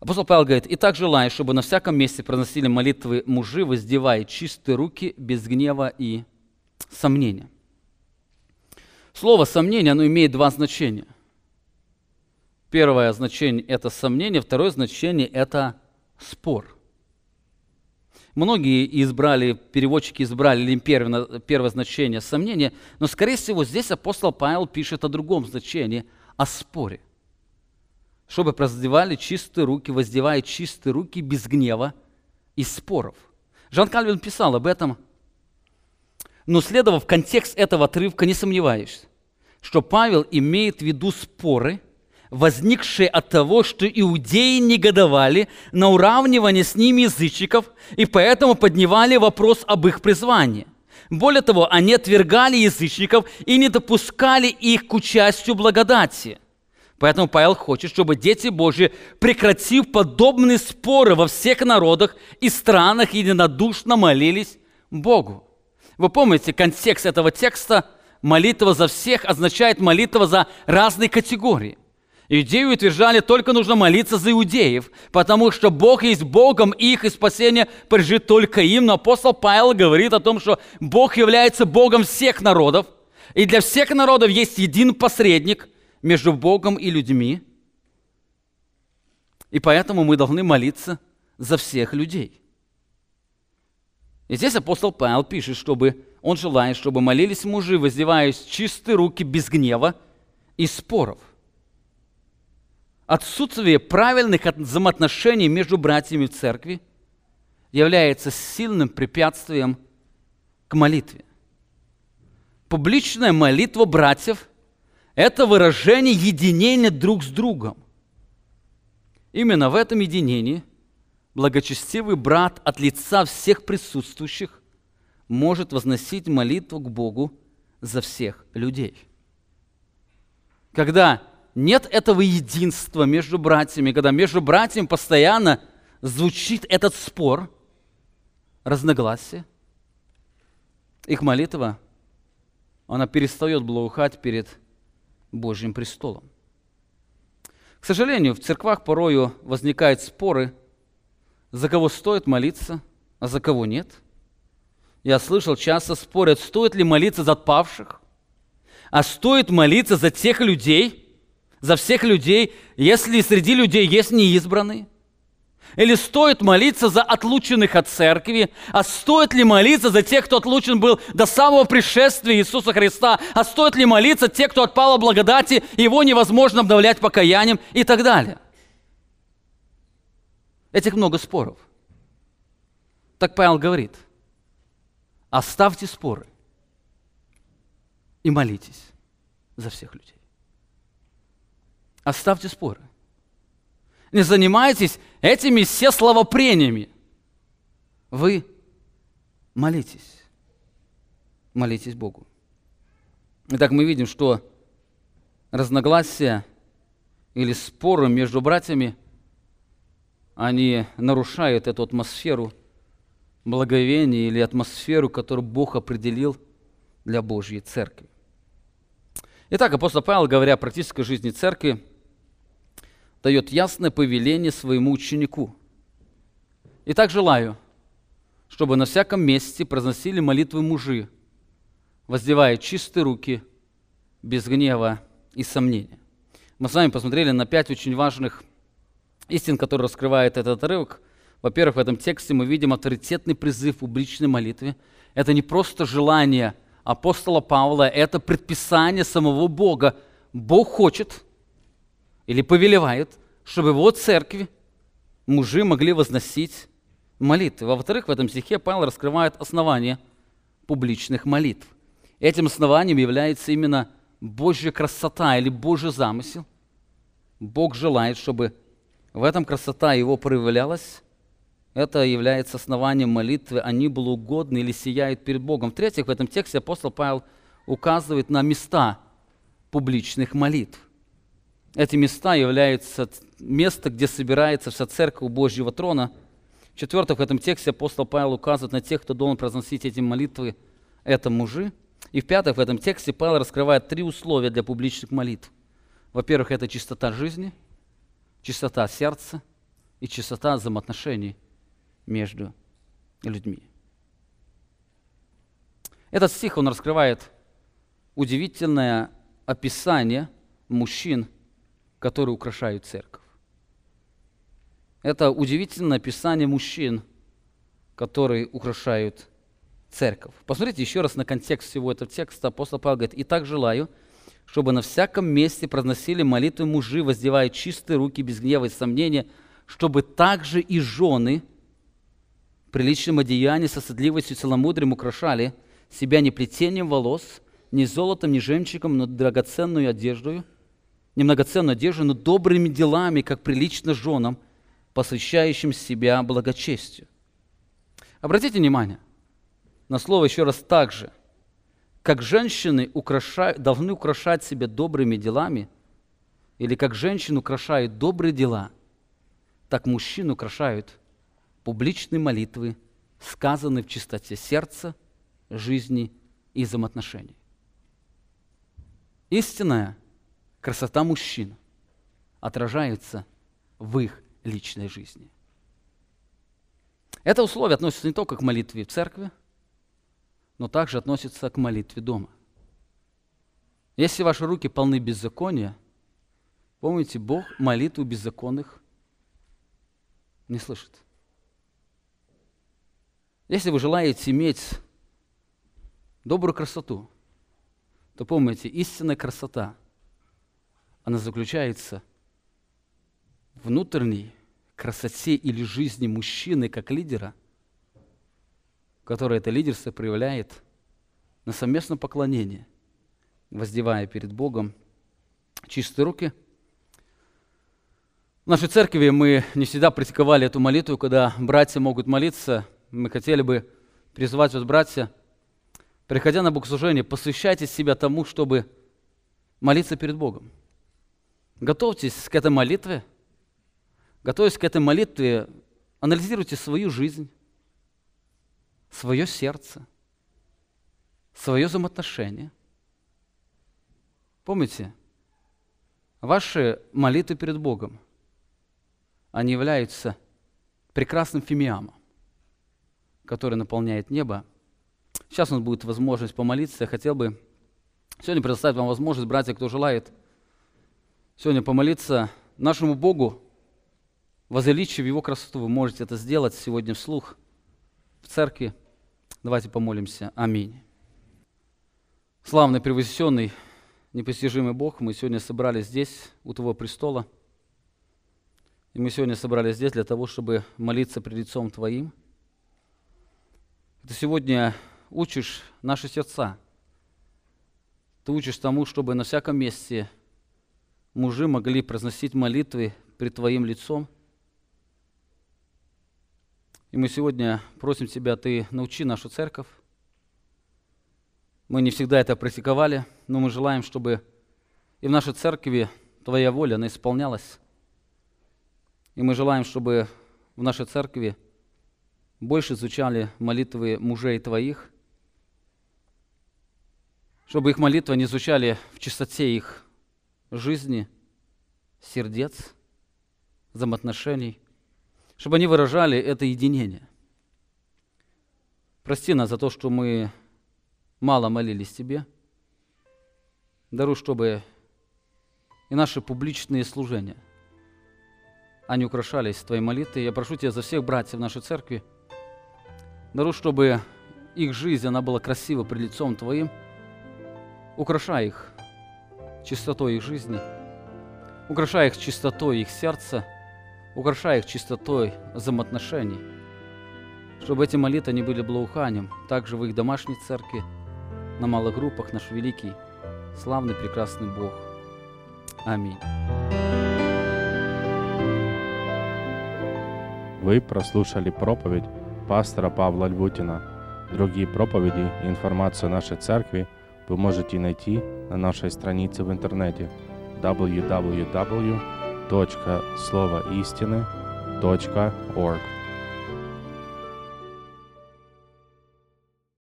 Апостол Павел говорит, «И так желаю, чтобы на всяком месте проносили молитвы мужи, воздевая чистые руки, без гнева и сомнения». Слово «сомнение» оно имеет два значения. Первое значение – это сомнение, второе значение – это спор. Многие избрали, переводчики избрали им первое, первое значение – сомнение, но, скорее всего, здесь апостол Павел пишет о другом значении – о споре. Чтобы раздевали чистые руки, воздевая чистые руки без гнева и споров. Жан Кальвин писал об этом – но следовав контекст этого отрывка, не сомневаешься, что Павел имеет в виду споры, возникшие от того, что иудеи негодовали на уравнивание с ними язычников и поэтому поднимали вопрос об их призвании. Более того, они отвергали язычников и не допускали их к участию благодати. Поэтому Павел хочет, чтобы дети Божьи, прекратив подобные споры во всех народах и странах, единодушно молились Богу. Вы помните, контекст этого текста молитва за всех означает молитва за разные категории. Иудеи утверждали, только нужно молиться за иудеев, потому что Бог есть Богом их, и спасение прижит только им. Но апостол Павел говорит о том, что Бог является Богом всех народов, и для всех народов есть един посредник между Богом и людьми. И поэтому мы должны молиться за всех людей. И здесь апостол Павел пишет, чтобы он желает, чтобы молились мужи, воздеваясь чистые руки без гнева и споров. Отсутствие правильных взаимоотношений между братьями в церкви является сильным препятствием к молитве. Публичная молитва братьев – это выражение единения друг с другом. Именно в этом единении – благочестивый брат от лица всех присутствующих может возносить молитву к Богу за всех людей. Когда нет этого единства между братьями, когда между братьями постоянно звучит этот спор, разногласие, их молитва, она перестает благоухать перед Божьим престолом. К сожалению, в церквах порою возникают споры – за кого стоит молиться, а за кого нет. Я слышал, часто спорят, стоит ли молиться за отпавших, а стоит молиться за тех людей, за всех людей, если среди людей есть неизбранные. Или стоит молиться за отлученных от церкви? А стоит ли молиться за тех, кто отлучен был до самого пришествия Иисуса Христа? А стоит ли молиться тех, кто отпал от благодати, его невозможно обновлять покаянием и так далее? Этих много споров. Так Павел говорит, оставьте споры и молитесь за всех людей. Оставьте споры. Не занимайтесь этими все словопрениями. Вы молитесь. Молитесь Богу. Итак, мы видим, что разногласия или споры между братьями они нарушают эту атмосферу благовения или атмосферу, которую Бог определил для Божьей Церкви. Итак, апостол Павел, говоря о практической жизни Церкви, дает ясное повеление своему ученику. Итак, желаю, чтобы на всяком месте произносили молитвы мужи, воздевая чистые руки, без гнева и сомнения. Мы с вами посмотрели на пять очень важных истин, который раскрывает этот отрывок. Во-первых, в этом тексте мы видим авторитетный призыв в публичной молитве. Это не просто желание апостола Павла, это предписание самого Бога. Бог хочет или повелевает, чтобы его церкви мужи могли возносить молитвы. Во-вторых, в этом стихе Павел раскрывает основание публичных молитв. Этим основанием является именно Божья красота или Божий замысел. Бог желает, чтобы в этом красота его проявлялась. Это является основанием молитвы. Они были угодны или сияют перед Богом. В-третьих, в этом тексте апостол Павел указывает на места публичных молитв. Эти места являются место, где собирается вся церковь Божьего трона. В-четвертых, в этом тексте апостол Павел указывает на тех, кто должен произносить эти молитвы. Это мужи. И в-пятых, в этом тексте Павел раскрывает три условия для публичных молитв. Во-первых, это чистота жизни – чистота сердца и чистота взаимоотношений между людьми. Этот стих, он раскрывает удивительное описание мужчин, которые украшают церковь. Это удивительное описание мужчин, которые украшают церковь. Посмотрите еще раз на контекст всего этого текста. Апостол Павел говорит, «И так желаю, чтобы на всяком месте произносили молитвы мужи, воздевая чистые руки без гнева и сомнения, чтобы также и жены приличным одеянием, со стыдливостью и целомудрием украшали себя не плетением волос, не золотом, не жемчугом, но драгоценную одеждою, не многоценную одежду, но добрыми делами, как прилично женам, посвящающим себя благочестию. Обратите внимание на слово еще раз так же. Как женщины украшают, должны украшать себя добрыми делами, или как женщины украшают добрые дела, так мужчин украшают публичные молитвы, сказанные в чистоте сердца, жизни и взаимоотношений. Истинная красота мужчин отражается в их личной жизни. Это условие относится не только к молитве в церкви, но также относится к молитве дома. Если ваши руки полны беззакония, помните, Бог молитву беззаконных не слышит. Если вы желаете иметь добрую красоту, то помните, истинная красота, она заключается в внутренней красоте или жизни мужчины как лидера, который это лидерство проявляет на совместном поклонении, воздевая перед Богом чистые руки. В нашей церкви мы не всегда практиковали эту молитву, когда братья могут молиться. Мы хотели бы призвать вас, братья, приходя на богослужение, посвящайте себя тому, чтобы молиться перед Богом. Готовьтесь к этой молитве. Готовясь к этой молитве, анализируйте свою жизнь, свое сердце, свое взаимоотношение. Помните, ваши молитвы перед Богом, они являются прекрасным фимиамом, который наполняет небо Сейчас у нас будет возможность помолиться. Я хотел бы сегодня предоставить вам возможность, братья, кто желает, сегодня помолиться нашему Богу, возвеличив Его красоту. Вы можете это сделать сегодня вслух в церкви. Давайте помолимся. Аминь. Славный, превознесенный, непостижимый Бог, мы сегодня собрались здесь, у Твоего престола. И мы сегодня собрались здесь для того, чтобы молиться пред лицом Твоим. Это сегодня учишь наши сердца. Ты учишь тому, чтобы на всяком месте мужи могли произносить молитвы пред Твоим лицом. И мы сегодня просим Тебя, Ты научи нашу церковь. Мы не всегда это практиковали, но мы желаем, чтобы и в нашей церкви Твоя воля, она исполнялась. И мы желаем, чтобы в нашей церкви больше звучали молитвы мужей Твоих, чтобы их молитвы не звучали в чистоте их жизни, сердец, взаимоотношений, чтобы они выражали это единение. Прости нас за то, что мы мало молились Тебе. Даруй, чтобы и наши публичные служения, они украшались Твоей молитвой. Я прошу Тебя за всех братьев нашей церкви. Даруй, чтобы их жизнь, она была красива пред лицом Твоим – Украшай их чистотой их жизни, украшай их чистотой их сердца, украшай их чистотой взаимоотношений, чтобы эти молитвы не были благоуханием, также в их домашней церкви, на малых группах наш великий, славный, прекрасный Бог. Аминь. Вы прослушали проповедь пастора Павла Львутина. Другие проповеди и информацию о нашей церкви – вы можете найти на нашей странице в интернете www.словоистины.org.